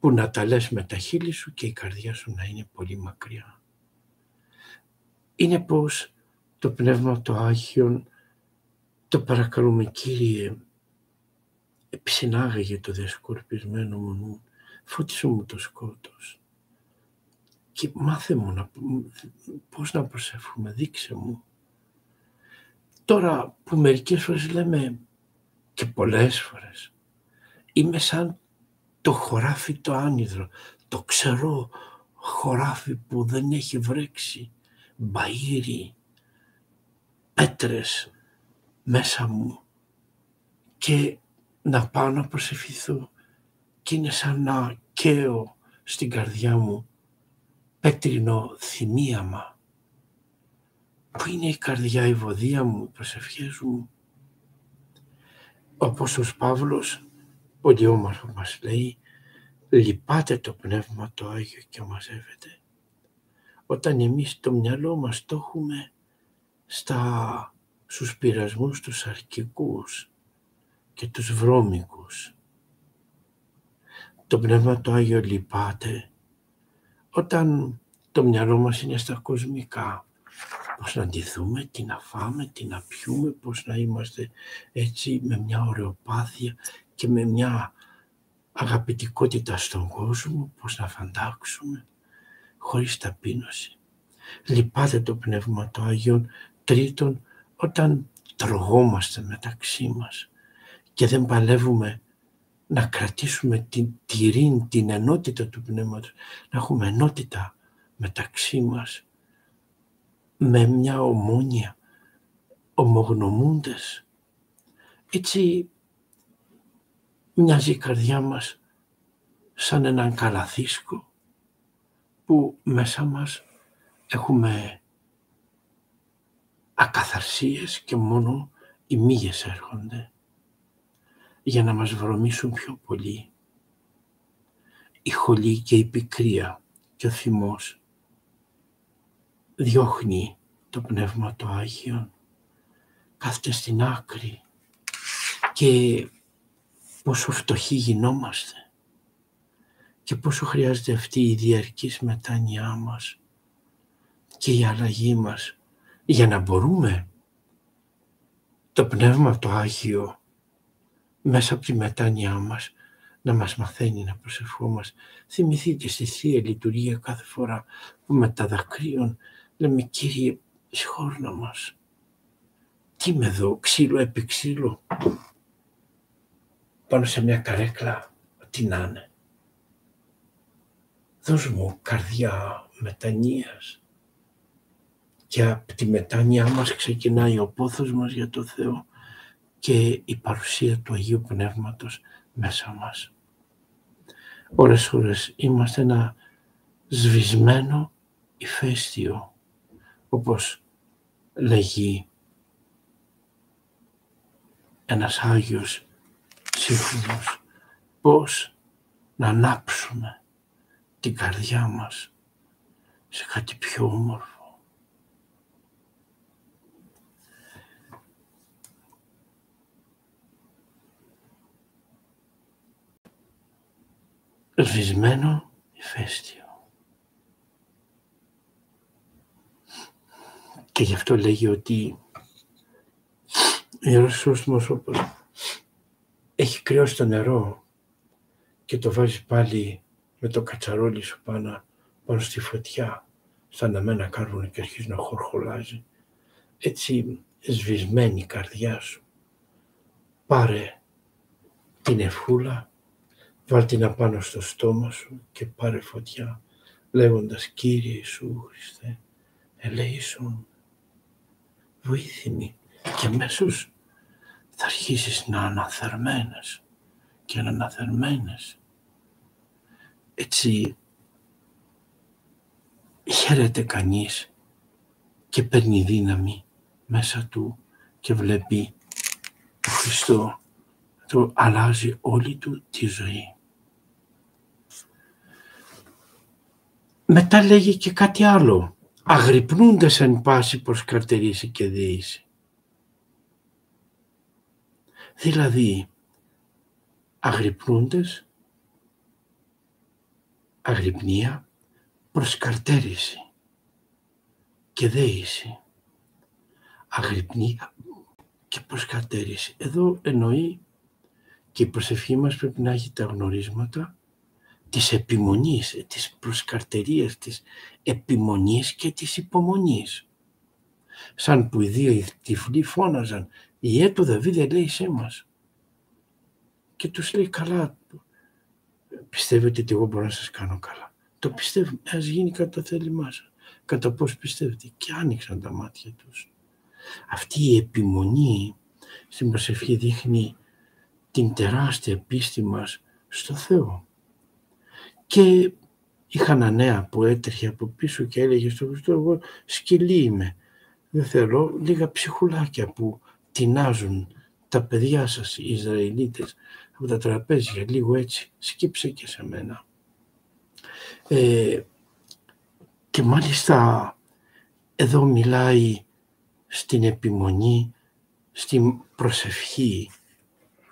που να τα λες με τα χείλη σου και η καρδιά σου να είναι πολύ μακριά. Είναι πως το Πνεύμα το Άγιο το παρακαλούμε Κύριε επισυνάγαγε το δεσκορπισμένο μου νου, φώτισε μου το σκότος και μάθε μου να, πώς να προσεύχουμε, δείξε μου. Τώρα που μερικές φορές λέμε και πολλές φορές είμαι σαν το χωράφι το άνυδρο, το ξερό χωράφι που δεν έχει βρέξει, μπαΐρι, πέτρες μέσα μου. Και να πάω να προσευχηθώ και είναι σαν να καίω στην καρδιά μου πέτρινο θυμίαμα. Πού είναι η καρδιά, η βοδία μου, οι προσευχές μου. Όπως ο Παύλος, πολύ όμορφο μας λέει, λυπάται το Πνεύμα το Άγιο και μαζεύεται. Όταν εμείς το μυαλό μας το έχουμε στα, στους πειρασμούς τους αρχικούς και τους βρώμικους. Το Πνεύμα το Άγιο λυπάται όταν το μυαλό μας είναι στα κοσμικά. Πώς να ντυθούμε, τι να φάμε, τι να πιούμε, πώς να είμαστε έτσι με μια ωρεοπάθεια και με μια αγαπητικότητα στον κόσμο, πώς να φαντάξουμε, χωρίς ταπείνωση. Λυπάται το Πνεύμα το Άγιον τρίτον όταν τρογόμαστε μεταξύ μας και δεν παλεύουμε να κρατήσουμε την τυρήν, την ενότητα του Πνεύματος, να έχουμε ενότητα μεταξύ μας, με μια ομόνια, ομογνωμούντες. Έτσι μοιάζει η καρδιά μας σαν έναν καλαθίσκο που μέσα μας έχουμε ακαθαρσίες και μόνο οι μύγες έρχονται για να μας βρωμίσουν πιο πολύ. Η χολή και η πικρία και ο θυμός διώχνει το Πνεύμα το Άγιον, κάθεται στην άκρη και πόσο φτωχοί γινόμαστε και πόσο χρειάζεται αυτή η διαρκής μετάνοιά μας και η αλλαγή μας για να μπορούμε το Πνεύμα το Άγιο μέσα από τη μετάνοιά μας να μας μαθαίνει να προσευχόμαστε. Θυμηθείτε στη Θεία Λειτουργία κάθε φορά που με τα δακρύων λέμε Κύριε συγχώρνα μας. Τι είμαι εδώ, ξύλο επί ξύλο. Πάνω σε μια καρέκλα, τι να είναι. Δώσ' μου καρδιά μετανοίας. Και από τη μετάνοιά μας ξεκινάει ο πόθος μας για το Θεό και η παρουσία του Αγίου Πνεύματος μέσα μας. Ώρες ώρες είμαστε ένα σβησμένο ηφαίστειο, όπως λέγει ένας Άγιος σύμφωνος, πώς να ανάψουμε την καρδιά μας σε κάτι πιο όμορφο. Σβησμένο ηφαίστειο. Και γι' αυτό λέγει ότι ο Ιερός Σώστομος όπως έχει κρυώσει το νερό και το βάζει πάλι με το κατσαρόλι σου πάνω, πάνω στη φωτιά, στα αναμένα κάρβουνα και αρχίζει να χορχολάζει. Έτσι σβησμένη η καρδιά σου. Πάρε την ευχούλα Βάλ την απάνω στο στόμα σου και πάρε φωτιά, λέγοντας «Κύριε Ιησού Χριστέ, ελέησον, βοήθημη» και αμέσως θα αρχίσεις να αναθερμένες και να αναθερμένες. Έτσι χαίρεται κανείς και παίρνει δύναμη μέσα του και βλέπει το Χριστό το αλλάζει όλη του τη ζωή. Μετά λέγει και κάτι άλλο. Αγρυπνούντες εν πάση προς καρτερήσει και δεήσει. Δηλαδή, αγρυπνούντες, αγρυπνία, προσκαρτέρηση και δέηση. Αγρυπνία και προσκαρτέρηση. Εδώ εννοεί και η προσευχή μας πρέπει να έχει τα γνωρίσματα της επιμονής, της προσκαρτερίας, της επιμονής και της υπομονής. Σαν που οι δύο τυφλοί φώναζαν, η έτου Δαβίδ λέει σε μας. Και τους λέει καλά, πιστεύετε ότι εγώ μπορώ να σας κάνω καλά. Το πιστεύω, ας γίνει κατά θέλημά σας. Κατά πώς πιστεύετε. Και άνοιξαν τα μάτια τους. Αυτή η επιμονή στην προσευχή δείχνει την τεράστια πίστη μας στο Θεό. Και είχα ένα νέα που έτρεχε από πίσω και έλεγε στο Χριστό, εγώ σκυλί είμαι. Δεν θέλω λίγα ψυχουλάκια που τεινάζουν τα παιδιά σας οι Ισραηλίτες από τα τραπέζια, λίγο έτσι, σκύψε και σε μένα. Ε, και μάλιστα εδώ μιλάει στην επιμονή, στην προσευχή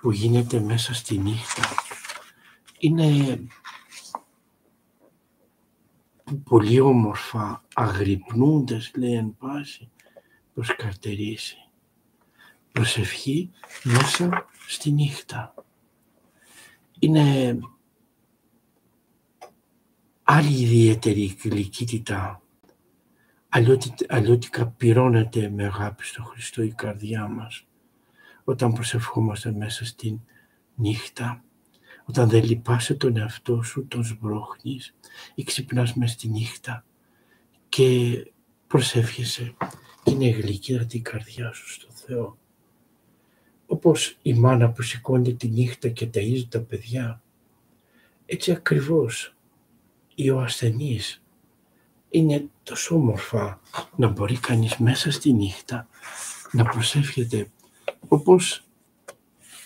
που γίνεται μέσα στη νύχτα. Είναι πολύ όμορφα αγρυπνούντες λέει εν πάση προς καρτερήσει. Προσευχή μέσα στη νύχτα. Είναι άλλη ιδιαίτερη γλυκύτητα. Αλλιώτικα πυρώνεται με αγάπη στο Χριστό η καρδιά μας όταν προσευχόμαστε μέσα στην νύχτα. Όταν δεν λυπάσαι τον εαυτό σου, τον σμπρώχνεις ή ξυπνάς μες τη νύχτα και προσεύχεσαι και είναι γλυκιά την καρδιά σου στο Θεό. Όπως η μάνα που σηκώνει τη νύχτα και ταΐζει τα παιδιά, έτσι ακριβώς ή ο ασθενής είναι τόσο όμορφα να μπορεί κανείς μέσα στη νύχτα να προσεύχεται όπως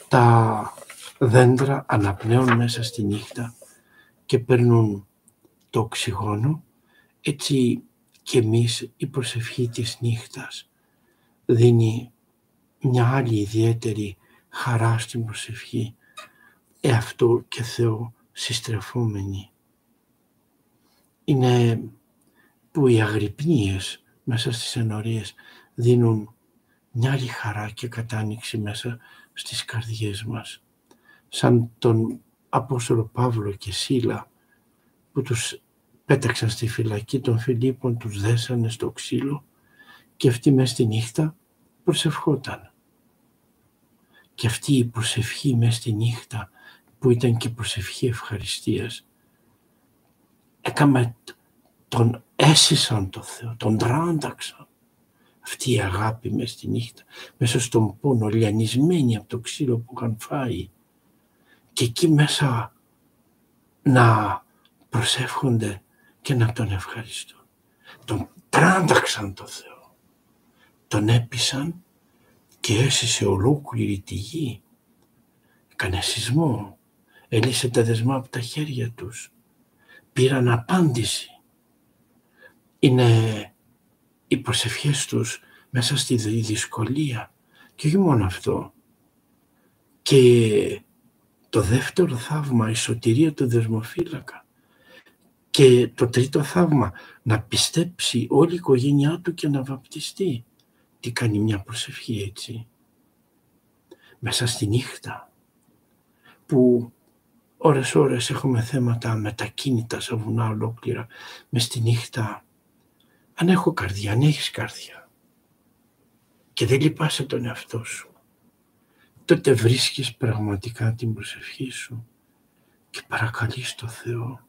τα δέντρα αναπνέουν μέσα στη νύχτα και παίρνουν το οξυγόνο, έτσι και εμείς η προσευχή της νύχτας δίνει μια άλλη ιδιαίτερη χαρά στην προσευχή, εαυτό και Θεό συστρεφόμενοι. Είναι που οι αγρυπνίες μέσα στις ενορίες δίνουν μια άλλη χαρά και κατάνοιξη μέσα στις καρδιές μας. Σαν τον Απόστολο Παύλο και Σίλα που τους πέταξαν στη φυλακή των Φιλίππων, τους δέσανε στο ξύλο και αυτή μέσα στη νύχτα προσευχόταν. Και αυτή η προσευχή μέσα στη νύχτα που ήταν και προσευχή ευχαριστίας έκαμε τον έσυσαν το Θεό, τον τράνταξαν. Αυτή η αγάπη μέσα στη νύχτα, μέσα στον πόνο, λιανισμένη από το ξύλο που είχαν φάει. Και εκεί μέσα να προσεύχονται και να τον ευχαριστούν. Τον τράνταξαν το Θεό. Τον έπεισαν και έσυσε ολόκληρη τη γη. Έκανε σεισμό. Έλυσε τα δεσμά από τα χέρια τους. Πήραν απάντηση είναι οι προσευχές τους μέσα στη δυσκολία. Και όχι μόνο αυτό. Και το δεύτερο θαύμα, η σωτηρία του δεσμοφύλακα. Και το τρίτο θαύμα, να πιστέψει όλη η οικογένειά του και να βαπτιστεί. Τι κάνει μια προσευχή έτσι. Μέσα στη νύχτα που ώρες ώρες έχουμε θέματα μετακίνητα σε βουνά ολόκληρα. Μες στη νύχτα αν έχω καρδιά, αν έχεις καρδιά και δεν λυπάσαι τον εαυτό σου, τότε βρίσκεις πραγματικά την προσευχή σου και παρακαλείς το Θεό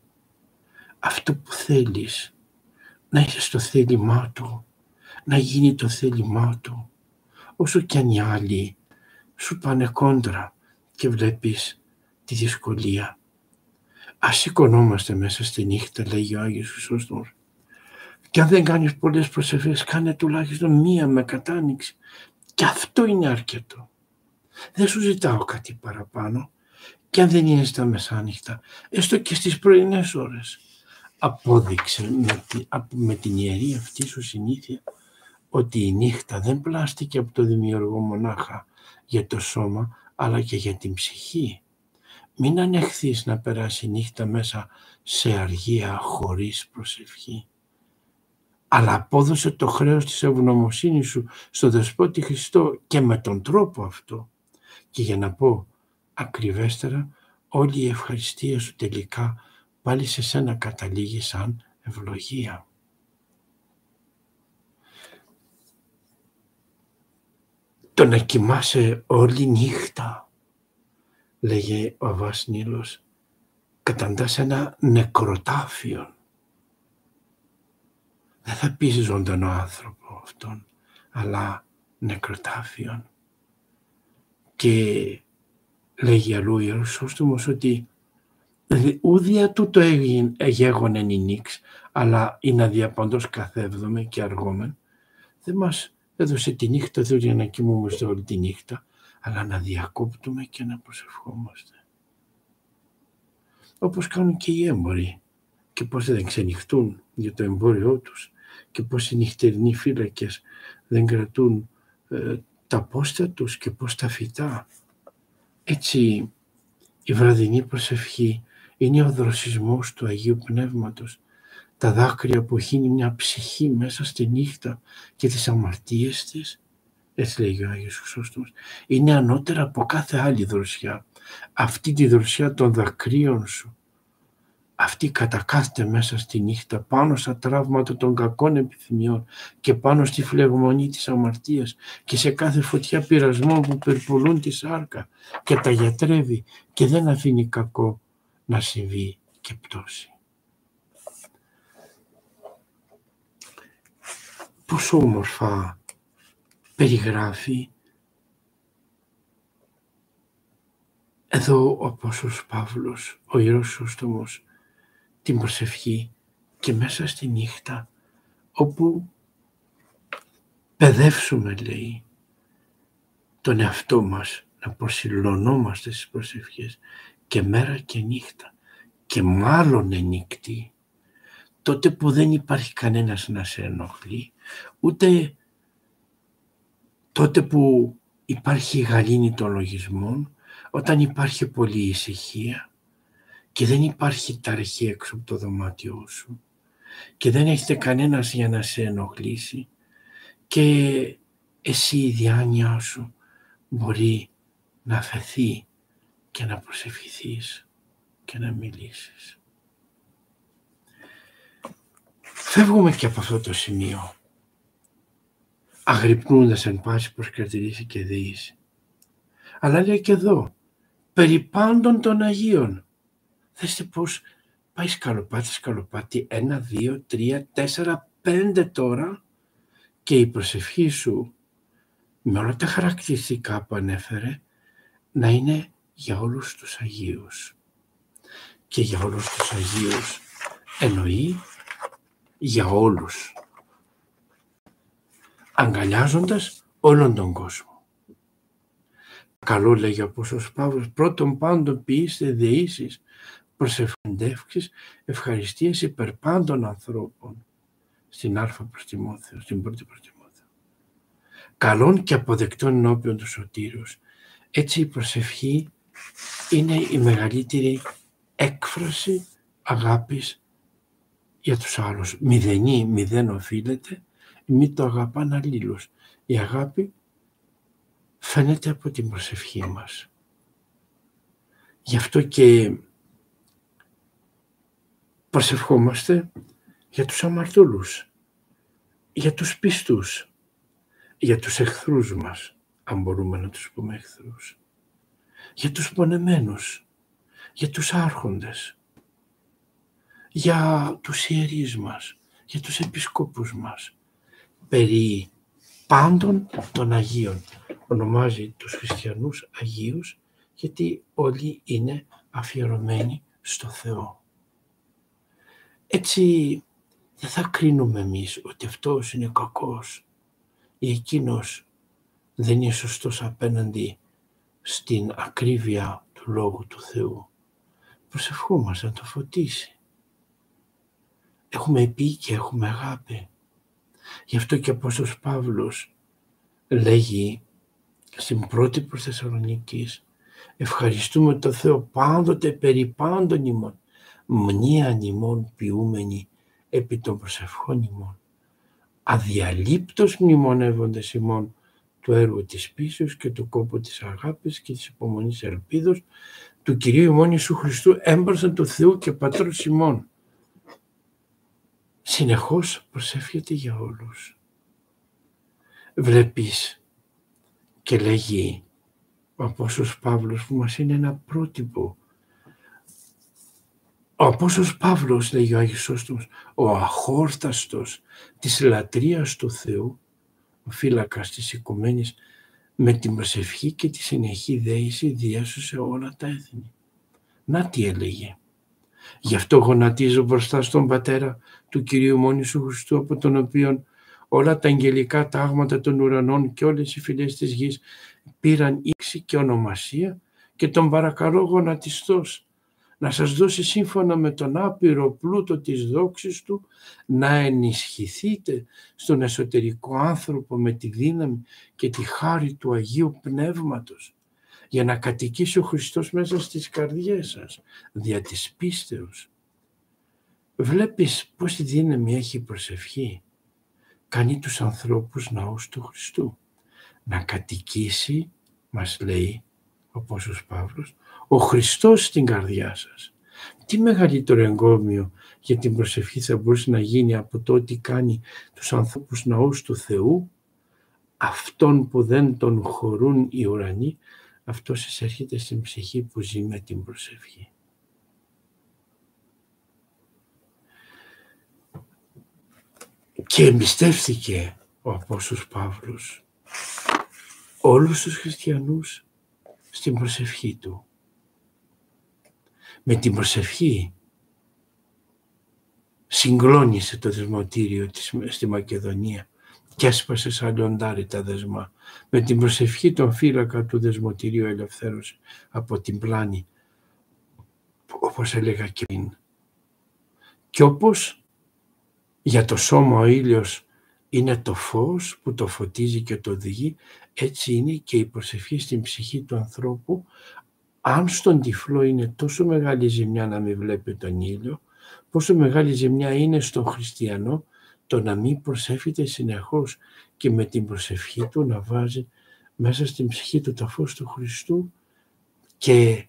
αυτό που θέλεις να είσαι στο θέλημά Του, να γίνει το θέλημά Του, όσο κι αν οι άλλοι σου πάνε κόντρα και βλέπεις τη δυσκολία. Ας σηκωνόμαστε μέσα στη νύχτα, λέγει ο Άγιος Χρυσόστομος, και αν δεν κάνεις πολλές προσευχές, κάνε τουλάχιστον μία με κατάνοιξη. Και αυτό είναι αρκετό. Δεν σου ζητάω κάτι παραπάνω. Και αν δεν είναι στα μεσάνυχτα, έστω και στις πρωινές ώρες. Απόδειξε με, με την ιερή αυτή σου συνήθεια ότι η νύχτα δεν πλάστηκε από το δημιουργό μονάχα για το σώμα, αλλά και για την ψυχή. Μην ανεχθείς να περάσει η νύχτα μέσα σε αργία χωρίς προσευχή αλλά απόδωσε το χρέος της ευγνωμοσύνης σου στο Δεσπότη Χριστό και με τον τρόπο αυτό. Και για να πω ακριβέστερα, όλη η ευχαριστία σου τελικά πάλι σε σένα καταλήγει σαν ευλογία. Το να κοιμάσαι όλη νύχτα, λέγε ο Αβάς Νίλος, καταντάς ένα νεκροτάφιο δεν θα πεις ζωντανό άνθρωπο αυτόν, αλλά νεκροτάφιον. Και λέγει αλλού ο Ιεροσόστομος ότι ούδια τούτο εγέγονεν η νύξ, αλλά είναι αδιαπαντός καθέβδομε και αργόμεν. Δεν μας έδωσε τη νύχτα εδώ για να κοιμούμαστε όλη τη νύχτα, αλλά να διακόπτουμε και να προσευχόμαστε. Όπως κάνουν και οι έμποροι και πώς δεν ξενυχτούν για το εμπόριό τους και πώς οι νυχτερινοί φύλακες δεν κρατούν ε, τα πόστα τους και πώς τα φυτά. Έτσι η βραδινή προσευχή είναι ο δροσισμός του Αγίου Πνεύματος, τα δάκρυα που χύνει μια ψυχή μέσα στη νύχτα και τις αμαρτίες της, έτσι λέγει ο Άγιος Χρυσόστομος, είναι ανώτερα από κάθε άλλη δροσιά. Αυτή τη δροσιά των δακρύων σου αυτή κατακάθεται μέσα στη νύχτα πάνω στα τραύματα των κακών επιθυμιών και πάνω στη φλεγμονή της αμαρτίας και σε κάθε φωτιά πειρασμών που περιπολούν τη σάρκα και τα γιατρεύει και δεν αφήνει κακό να συμβεί και πτώση. Πόσο όμορφα περιγράφει εδώ ο Απόστολος Παύλος, ο Ιερός Σώστομος, την προσευχή και μέσα στη νύχτα όπου παιδεύσουμε λέει τον εαυτό μας να προσιλωνόμαστε στις προσευχές και μέρα και νύχτα και μάλλον ενύκτη τότε που δεν υπάρχει κανένας να σε ενοχλεί ούτε τότε που υπάρχει γαλήνη των λογισμών όταν υπάρχει πολλή ησυχία και δεν υπάρχει ταρχή έξω από το δωμάτιό σου και δεν έχετε κανένας για να σε ενοχλήσει και εσύ η διάνοιά σου μπορεί να αφαιθεί και να προσευχηθείς και να μιλήσεις. Φεύγουμε και από αυτό το σημείο αγρυπνούντας εν πάση προς και δεήσει. Αλλά λέει και εδώ, περί πάντων των Αγίων, Δέστε πώς πάει σκαλοπάτι, σκαλοπάτι, ένα, δύο, τρία, τέσσερα, πέντε τώρα και η προσευχή σου με όλα τα χαρακτηριστικά που ανέφερε να είναι για όλους τους Αγίους. Και για όλους τους Αγίους εννοεί για όλους. Αγκαλιάζοντας όλον τον κόσμο. Καλό λέγει ο Απόστολος Παύλος, πρώτον πάντων ποιήστε δεήσεις προσευχαντεύξεις, ευχαριστίες υπέρ πάντων ανθρώπων στην Α προς Τιμόθεο, στην πρώτη προς Τιμόθεο. Καλών και αποδεκτών ενώπιον του Σωτήρους. Έτσι η προσευχή είναι η μεγαλύτερη έκφραση αγάπης για τους άλλους. Μηδενή, μηδέν οφείλεται, μη το αγαπάν αλλήλους. Η αγάπη φαίνεται από την προσευχή μας. Γι' αυτό και προσευχόμαστε για τους αμαρτωλούς, για τους πιστούς, για τους εχθρούς μας, αν μπορούμε να τους πούμε εχθρούς, για τους πονεμένους, για τους άρχοντες, για τους ιερείς μας, για τους επισκόπους μας, περί πάντων των Αγίων. Ονομάζει τους χριστιανούς Αγίους γιατί όλοι είναι αφιερωμένοι στο Θεό. Έτσι δεν θα κρίνουμε εμείς ότι αυτός είναι κακός ή εκείνος δεν είναι σωστός απέναντι στην ακρίβεια του Λόγου του Θεού. Προσευχόμαστε να το φωτίσει. Έχουμε πει και έχουμε αγάπη. Γι' αυτό και ο Απόστολος Παύλος λέγει στην πρώτη προς Θεσσαλονίκης ευχαριστούμε το Θεό πάντοτε περί πάντων ημών μνήαν ημών ποιούμενοι επί των προσευχών ημών. Αδιαλείπτως μνημονεύοντες ημών του έργου της πίσεως και του κόπου της αγάπης και της υπομονής ελπίδος του Κυρίου ημών Ιησού Χριστού έμπροσαν του Θεού και Πατρός ημών. Συνεχώς προσεύχεται για όλους. Βλέπεις και λέγει ο Απόστολος Παύλος που μας είναι ένα πρότυπο ο Απόστολος Παύλος, λέγει ο Άγιος Σώστομος, ο αχόρταστος της λατρείας του Θεού, ο φύλακας της οικουμένης, με την προσευχή και τη συνεχή δέηση διέσωσε όλα τα έθνη. Να τι έλεγε. Γι' αυτό γονατίζω μπροστά στον Πατέρα του Κυρίου Μόνησου Χριστού, από τον οποίο όλα τα αγγελικά τάγματα των ουρανών και όλες οι φυλές της γης πήραν ύξη και ονομασία και τον παρακαλώ γονατιστός να σας δώσει σύμφωνα με τον άπειρο πλούτο της δόξης του να ενισχυθείτε στον εσωτερικό άνθρωπο με τη δύναμη και τη χάρη του Αγίου Πνεύματος για να κατοικήσει ο Χριστός μέσα στις καρδιές σας δια της πίστεως. Βλέπεις πώς η δύναμη έχει προσευχή. Κάνει τους ανθρώπους ναούς του Χριστού. Να κατοικήσει, μας λέει ο Πόσος Παύλος, ο Χριστός στην καρδιά σας. Τι μεγαλύτερο εγκόμιο για την προσευχή θα μπορούσε να γίνει από το ότι κάνει τους ανθρώπους ναούς του Θεού, αυτόν που δεν τον χωρούν οι ουρανοί, αυτός εισέρχεται στην ψυχή που ζει με την προσευχή. Και εμπιστεύθηκε ο Απόστος Παύλος όλους τους χριστιανούς στην προσευχή του. Με την προσευχή συγκλώνησε το δεσμοτήριο της, στη Μακεδονία και έσπασε σαν λιοντάρι τα δεσμά. Με την προσευχή των φύλακα του δεσμοτηρίου ελευθέρωσε από την πλάνη, όπως έλεγα και πριν. Και όπως για το σώμα ο ήλιος είναι το φως που το φωτίζει και το οδηγεί, έτσι είναι και η προσευχή στην ψυχή του ανθρώπου. Αν στον τυφλό είναι τόσο μεγάλη ζημιά να μην βλέπει τον ήλιο, πόσο μεγάλη ζημιά είναι στον χριστιανό το να μην προσεύχεται συνεχώς και με την προσευχή του να βάζει μέσα στην ψυχή του το φως του Χριστού και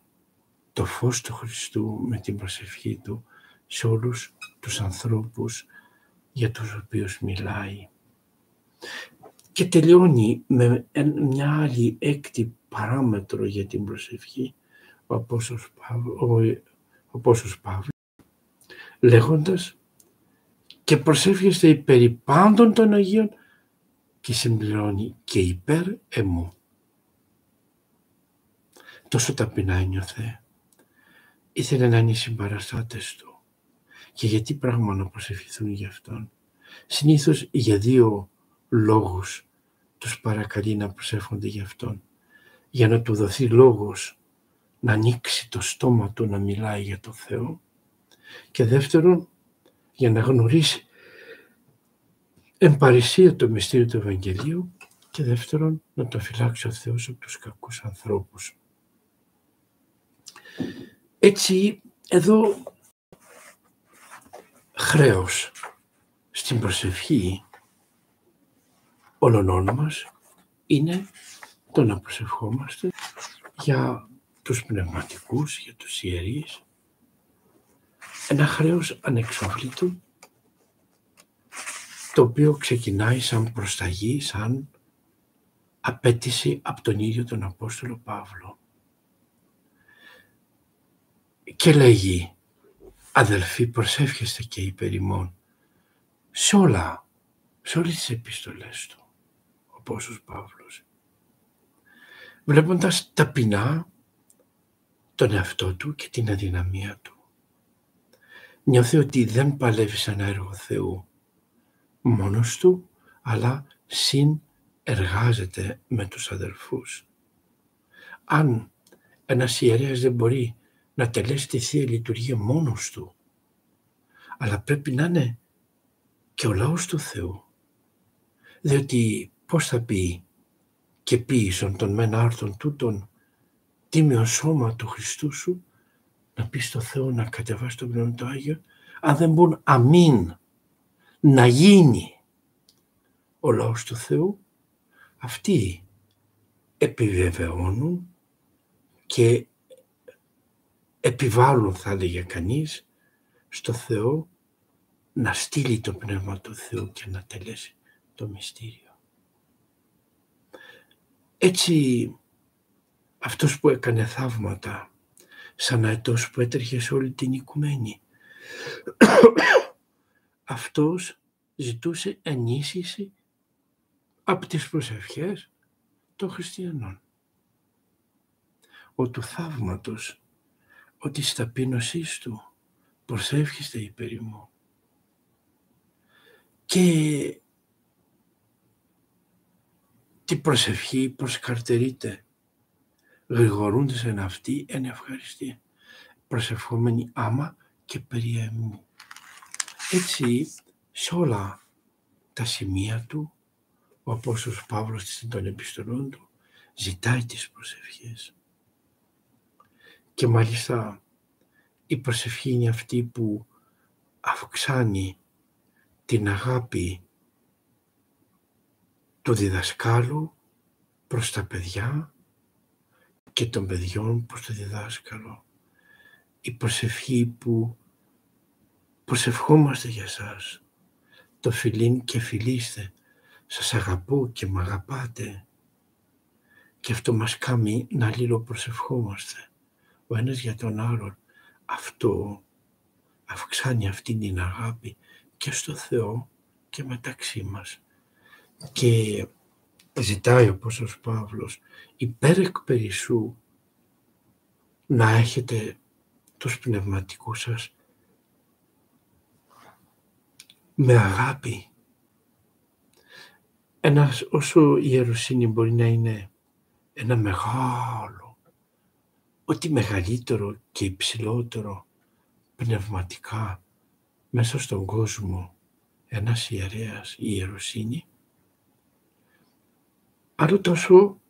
το φως του Χριστού με την προσευχή του σε όλους τους ανθρώπους για τους οποίους μιλάει. Και τελειώνει με μια άλλη έκτη παράμετρο για την προσευχή ο Απόστος Παύλος, λέγοντας και προσεύχεστε υπέρ πάντων των Αγίων και συμπληρώνει και υπέρ εμού. Τόσο ταπεινά ένιωθε. Ήθελε να είναι οι συμπαραστάτες του. Και γιατί πράγμα να προσευχηθούν για αυτόν. Συνήθως για δύο λόγους τους παρακαλεί να προσεύχονται για αυτόν. Για να του δοθεί λόγος να ανοίξει το στόμα του να μιλάει για το Θεό. Και δεύτερον, για να γνωρίσει εμπαρισία το μυστήριο του Ευαγγελίου και δεύτερον να το φυλάξει ο Θεός από τους κακούς ανθρώπους. Έτσι εδώ χρέος στην προσευχή όλων μας είναι το να προσευχόμαστε για τους πνευματικούς, για τους ιερείς, ένα χρέος ανεξόφλητο, το οποίο ξεκινάει σαν προσταγή, σαν απέτηση από τον ίδιο τον Απόστολο Παύλο. Και λέγει, αδελφοί προσεύχεστε και υπερημών σε όλα, σε όλες τις επιστολές του, ο Απόστολος Παύλος. Βλέποντας ταπεινά τον εαυτό του και την αδυναμία του. Νιώθει ότι δεν παλεύει σαν έργο Θεού μόνος του, αλλά συνεργάζεται με τους αδερφούς. Αν ένας ιερέας δεν μπορεί να τελέσει τη Θεία Λειτουργία μόνος του, αλλά πρέπει να είναι και ο λαός του Θεού. Διότι πώς θα πει και ποιησον των μεν άρθων τούτων τίμιο σώμα του Χριστού σου να πεις στο Θεό να κατεβάσει το Πνεύμα του Άγιο αν δεν μπουν αμήν να γίνει ο λαός του Θεού αυτοί επιβεβαιώνουν και επιβάλλουν θα έλεγε κανείς στο Θεό να στείλει το Πνεύμα του Θεού και να τελέσει το μυστήριο. Έτσι αυτός που έκανε θαύματα σαν αετός που έτρεχε σε όλη την οικουμένη. αυτός ζητούσε ενίσχυση από τις προσευχές των χριστιανών. Ο του θαύματος, ο της ταπείνωσής του προσεύχεστε υπέρ μου. Και την προσευχή προσκαρτερείται. Γρηγορούνται σε αυτή εν ευχαριστία. Προσευχόμενοι άμα και περί Έτσι σε όλα τα σημεία του ο Απόστολος Παύλος των επιστολών του ζητάει τις προσευχές. Και μάλιστα η προσευχή είναι αυτή που αυξάνει την αγάπη του διδασκάλου προς τα παιδιά και των παιδιών προς το διδάσκαλο. η προσευχή που προσευχόμαστε για σας. Το φιλίν και φιλίστε. Σας αγαπώ και μ' αγαπάτε. Και αυτό μας κάνει να προσευχόμαστε ο ένας για τον άλλον. Αυτό αυξάνει αυτή την αγάπη και στο Θεό και μεταξύ μας. Και ζητάει ο Πόσος Παύλος υπέρ εκ περισσού να έχετε τους πνευματικούς σας με αγάπη. Ένας όσο η ιεροσύνη μπορεί να είναι ένα μεγάλο, ό,τι μεγαλύτερο και υψηλότερο πνευματικά μέσα στον κόσμο ένας ιερέας, η ιεροσύνη, άλλο τόσο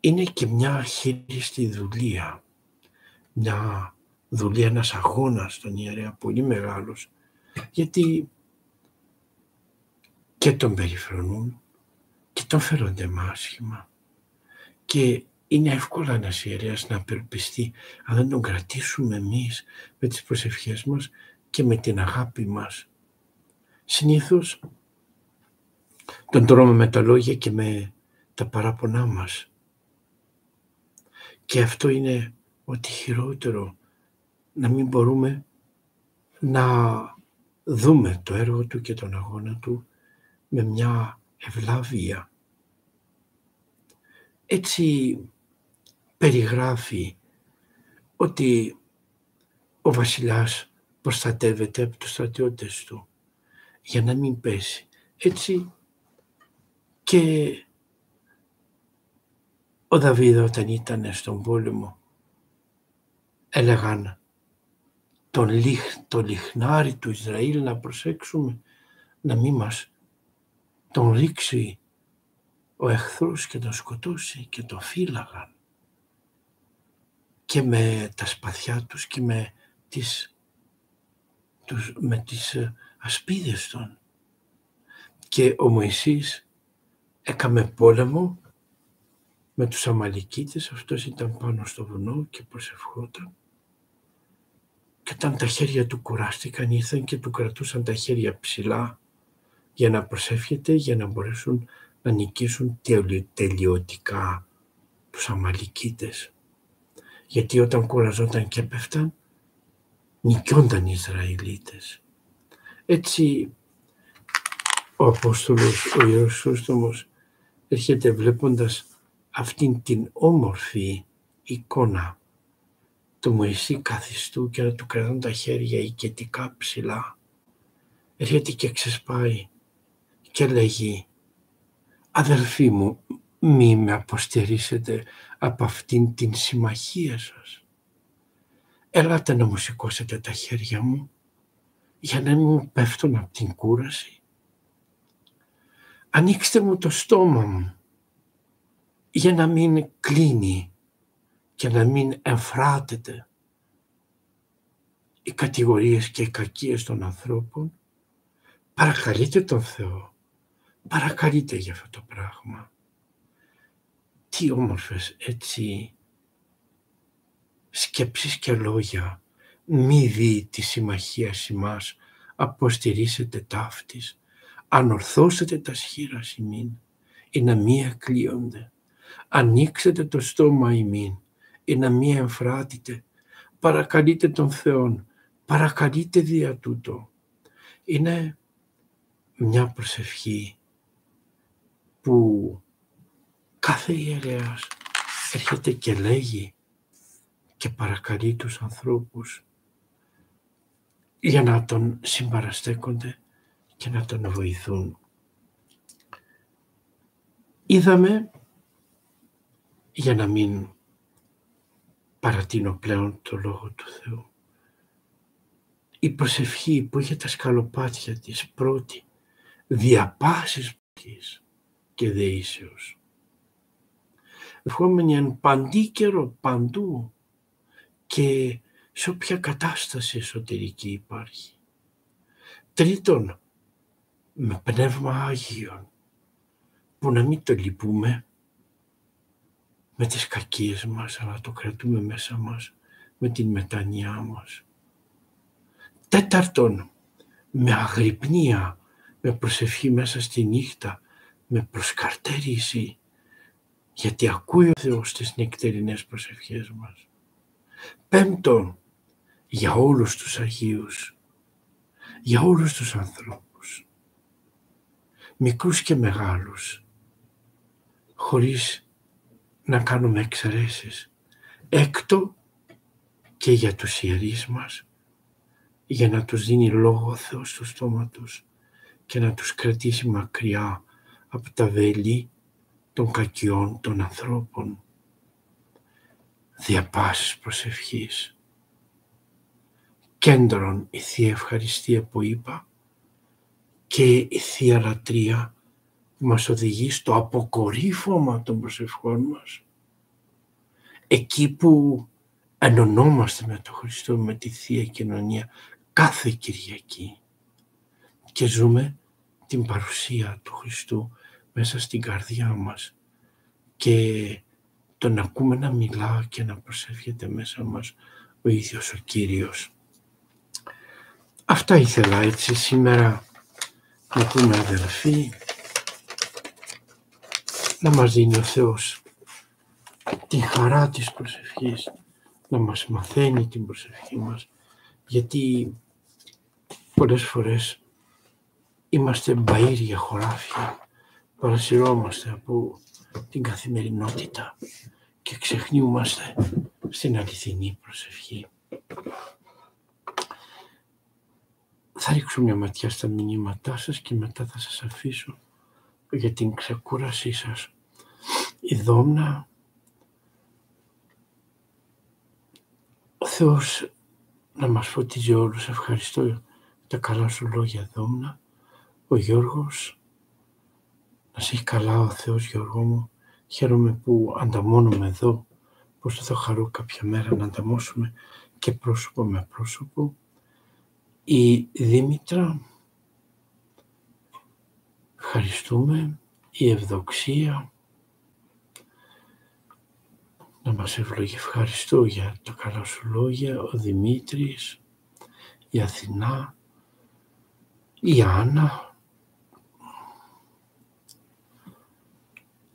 είναι και μια χείριστη δουλεία, μια δουλεία, ένας αγώνας στον ιερέα, πολύ μεγάλος, γιατί και τον περιφρονούν και τον φέρονται μάσχημα και είναι εύκολα ένας ιερέας να απελπιστεί αν δεν τον κρατήσουμε εμείς με τις προσευχές μας και με την αγάπη μας. Συνήθως τον τρώμε με τα λόγια και με τα παράπονά μας. Και αυτό είναι ότι χειρότερο να μην μπορούμε να δούμε το έργο του και τον αγώνα του με μια ευλάβεια. Έτσι περιγράφει ότι ο βασιλιάς προστατεύεται από τους στρατιώτες του για να μην πέσει. Έτσι και ο Δαβίδ όταν ήταν στον πόλεμο έλεγαν τον, λιχ, το λιχνάρι του Ισραήλ να προσέξουμε να μην μας τον ρίξει ο εχθρός και τον σκοτώσει και τον φύλαγαν και με τα σπαθιά τους και με τις, τους, με τις ε, ασπίδες των. Και ο Μωυσής έκαμε πόλεμο με τους Αμαλικίτες, αυτός ήταν πάνω στο βουνό και προσευχόταν. Και όταν τα χέρια του κουράστηκαν, ήρθαν και του κρατούσαν τα χέρια ψηλά για να προσεύχεται, για να μπορέσουν να νικήσουν τελειωτικά τους Αμαλικίτες. Γιατί όταν κουραζόταν και έπεφταν, νικιόνταν οι Ισραηλίτες. Έτσι ο Απόστολος, ο Ιερός Σώστομος, έρχεται βλέποντας αυτήν την όμορφη εικόνα του Μωυσή καθιστού και να του κρατούν τα χέρια οικετικά ψηλά. Έρχεται και ξεσπάει και λέγει «Αδελφοί μου, μη με αποστερήσετε από αυτήν την συμμαχία σας. Ελάτε να μου σηκώσετε τα χέρια μου για να μην μου πέφτουν από την κούραση. Ανοίξτε μου το στόμα μου για να μην κλείνει και να μην εμφράτεται οι κατηγορίες και οι κακίες των ανθρώπων. Παρακαλείτε τον Θεό. Παρακαλείτε για αυτό το πράγμα. Τι όμορφες έτσι σκέψεις και λόγια μη δει τη συμμαχία ημάς αποστηρίσετε ταύτης ανορθώσετε τα σχήρα ημίν ή να μη εκλείονται. Ανοίξετε το στόμα ημίν ή να μη εμφράτητε. Παρακαλείτε τον Θεόν παρακαλείτε δια τούτο. Είναι μια προσευχή που κάθε ιερέας έρχεται και λέγει και παρακαλεί τους ανθρώπους για να τον συμπαραστέκονται και να τον βοηθούν. Είδαμε, για να μην παρατείνω πλέον το Λόγο του Θεού, η προσευχή που είχε τα σκαλοπάτια της πρώτη, διαπάσεις και δεήσεως ευχόμενοι εν παντή καιρό, παντού και σε όποια κατάσταση εσωτερική υπάρχει. Τρίτον, με πνεύμα Άγιον, που να μην το λυπούμε με τις κακίες μας, αλλά το κρατούμε μέσα μας με την μετανιά μας. Τέταρτον, με αγρυπνία, με προσευχή μέσα στη νύχτα, με προσκαρτέρηση, γιατί ακούει ο Θεός τις νεκτερινές προσευχές μας. Πέμπτον, για όλους τους Αγίους, για όλους τους ανθρώπους, μικρούς και μεγάλους, χωρίς να κάνουμε εξαιρέσεις. Έκτο και για τους ιερείς μας, για να τους δίνει λόγο ο Θεός στο στόμα τους και να τους κρατήσει μακριά από τα βέλη των κακιών των ανθρώπων. Διαπάσεις προσευχής. Κέντρον η Θεία Ευχαριστία που είπα και η Θεία Λατρεία που μας οδηγεί στο αποκορύφωμα των προσευχών μας. Εκεί που ενωνόμαστε με τον Χριστό, με τη Θεία Κοινωνία κάθε Κυριακή και ζούμε την παρουσία του Χριστού μέσα στην καρδιά μας και τον ακούμε να μιλά και να προσεύχεται μέσα μας ο ίδιος ο Κύριος. Αυτά ήθελα έτσι σήμερα να πούμε αδελφοί, να μας δίνει ο Θεός τη χαρά της προσευχής, να μας μαθαίνει την προσευχή μας, γιατί πολλές φορές είμαστε μπαΐρια χωράφια, παρασυρώμαστε από την καθημερινότητα και ξεχνιούμαστε στην αληθινή προσευχή. Θα ρίξω μια ματιά στα μηνύματά σας και μετά θα σας αφήσω για την ξεκούρασή σας. Η Δόμνα, ο Θεός να μας φωτίζει όλους. Ευχαριστώ τα καλά σου λόγια Δόμνα. Ο Γιώργος, να σε έχει καλά ο Θεός Γιώργο μου. Χαίρομαι που ανταμώνουμε εδώ, πως θα χαρώ κάποια μέρα να ανταμώσουμε και πρόσωπο με πρόσωπο. Η Δήμητρα, ευχαριστούμε, η Ευδοξία, να μας ευλογεί. Ευχαριστώ για τα καλά σου λόγια, ο Δημήτρης, η Αθηνά, η Άννα,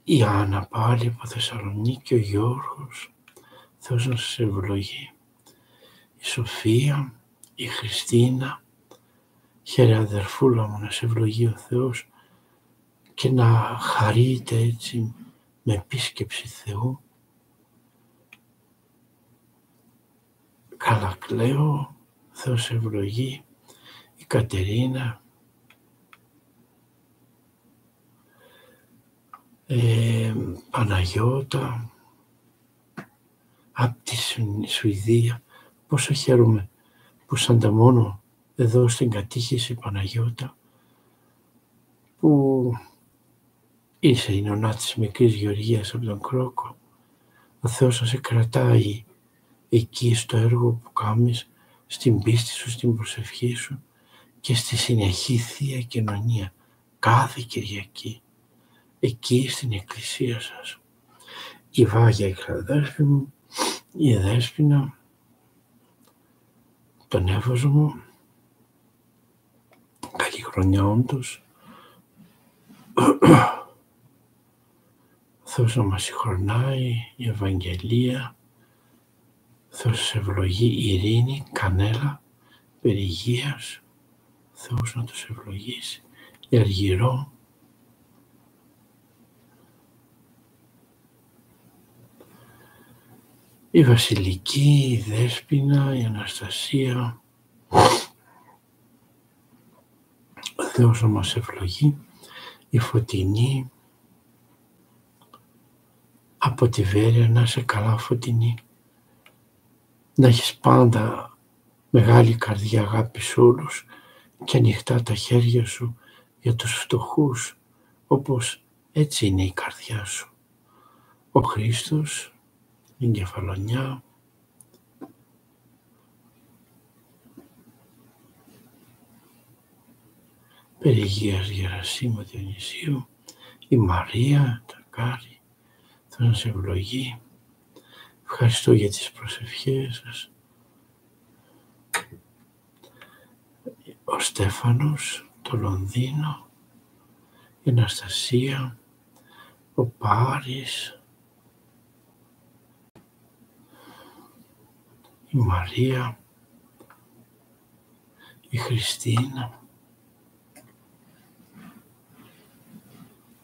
η Άννα πάλι από Θεσσαλονίκη, ο Γιώργος, Θεός να σας ευλογεί. Η Σοφία, η Χριστίνα, χαίρε αδερφούλα μου να σε ευλογεί ο Θεός και να χαρείτε έτσι με επίσκεψη Θεού. Καλακλέω, Θεός ευλογεί, η Κατερίνα, ε, Παναγιώτα, από τη Σουηδία, πόσο χαίρομαι που σαν μόνο εδώ στην κατήχηση Παναγιώτα, που είσαι η νονά της μικρής Γεωργίας από τον Κρόκο. Ο Θεός να σε κρατάει εκεί στο έργο που κάνεις, στην πίστη σου, στην προσευχή σου και στη συνεχή Θεία Κοινωνία κάθε Κυριακή εκεί στην εκκλησία σας. Η Βάγια η Χραδέσπη μου, η Δέσποινα, τον Εύωσο μου, καλή χρονιά όντως, Θεός να μας συγχρονάει, η Ευαγγελία, Θεός σε ευλογεί, ειρήνη, κανέλα, περιγείας, Θεός να τους ευλογήσει, η Αργυρό, η Βασιλική, η Δέσποινα, η Αναστασία, ο Θεός να μας ευλογεί, η Φωτεινή, από τη Βέρεια να είσαι καλά Φωτεινή, να έχεις πάντα μεγάλη καρδιά αγάπης σε όλους και ανοιχτά τα χέρια σου για τους φτωχούς, όπως έτσι είναι η καρδιά σου. Ο Χριστός εγκεφαλονιά, Περιγείας Γερασίμου Διονυσίου, η Μαρία, τα Κάρη, θα σας ευλογεί. Ευχαριστώ για τις προσευχές σας. Ο Στέφανος, το Λονδίνο, η Αναστασία, ο Πάρης, η Μαρία, η Χριστίνα,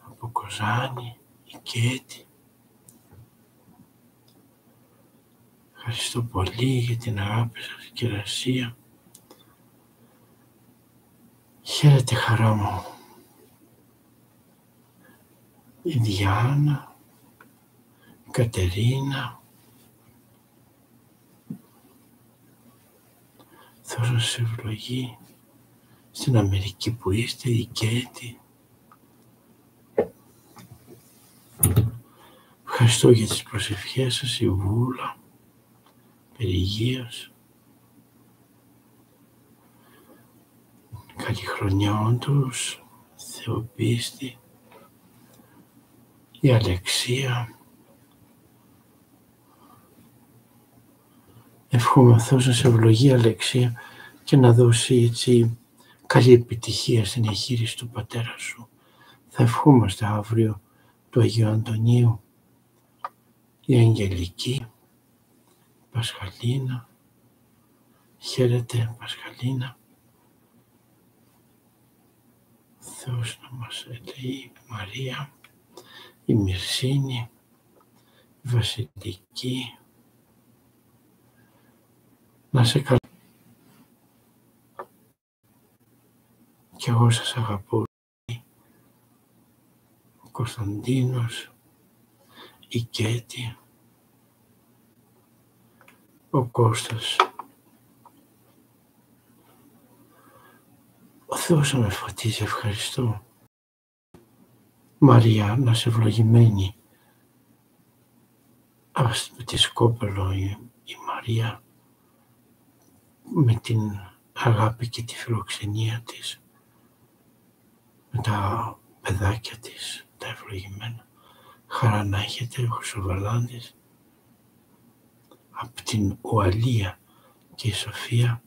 από Κοζάνη, η Κέτη. Ευχαριστώ πολύ για την αγάπη σας και εργασία. Χαίρετε χαρά μου. Η Διάννα, η Κατερίνα, Θεός να σε ευλογεί στην Αμερική που είστε, η Κέτη. Ευχαριστώ για τις προσευχές σας, η Βούλα, περιγείας. Καλή χρονιά όντως, Θεοπίστη, η Αλεξία. Εύχομαι ο Θεός να σε ευλογεί Αλεξία και να δώσει έτσι καλή επιτυχία στην εγχείρηση του πατέρα σου. Θα ευχόμαστε αύριο του Αγίου Αντωνίου, η Αγγελική, Πασχαλίνα, χαίρετε Πασχαλίνα. Θεός να μας ελέει, Μαρία, η Μυρσίνη, η Βασιλική, να σε καλά. Κι εγώ σας αγαπώ. Ο Κωνσταντίνος, η Κέτη, ο Κώστας. Ο Θεός να με φωτίζει, ευχαριστώ. Μαρία, να σε ευλογημένη. Ας με τη σκόπελο η, η Μαρία με την αγάπη και τη φιλοξενία της με τα παιδάκια της, τα ευλογημένα. Χαρά να έχετε, ο Χρυσοβαλάντης, από την Ουαλία και η Σοφία.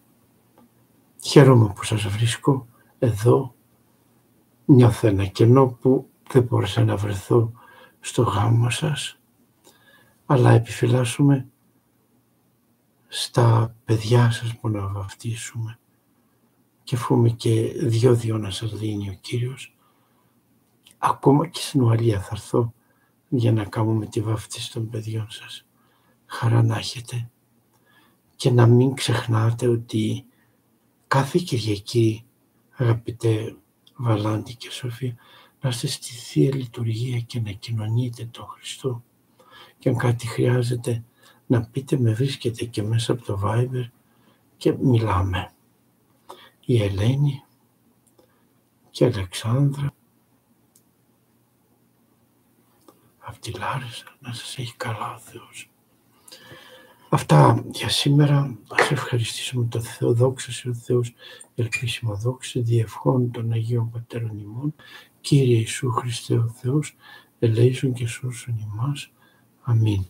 Χαίρομαι που σας βρίσκω εδώ. Νιώθω ένα κενό που δεν μπόρεσα να βρεθώ στο γάμο σας, αλλά επιφυλάσσουμε στα παιδιά σας που να βαφτίσουμε και φούμε και δυο-δυο να σας δίνει ο Κύριος. Ακόμα και στην Ουαλία θα έρθω για να κάνουμε τη βάφτιση των παιδιών σας. Χαρά να έχετε και να μην ξεχνάτε ότι κάθε Κυριακή, αγαπητέ Βαλάντη και Σοφία, να είστε στη Θεία Λειτουργία και να κοινωνείτε τον Χριστό. Και αν κάτι χρειάζεται, να πείτε με βρίσκετε και μέσα από το Viber και μιλάμε. Η Ελένη και η Αλεξάνδρα από τη Λάρισα να σας έχει καλά ο Θεός. Αυτά για σήμερα. Ας ευχαριστήσουμε τον Θεό. Δόξα σε ο Θεός. Ελπίσιμο δόξα. Διευχών των Αγίων Πατέρων ημών. Κύριε Ιησού Χριστέ ο Θεός. Ελέησον και σώσον ημάς. Αμήν.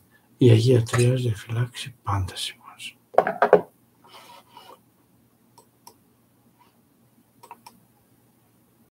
Η Αγία Τριάς διαφυλάξει πάντα σε εμάς.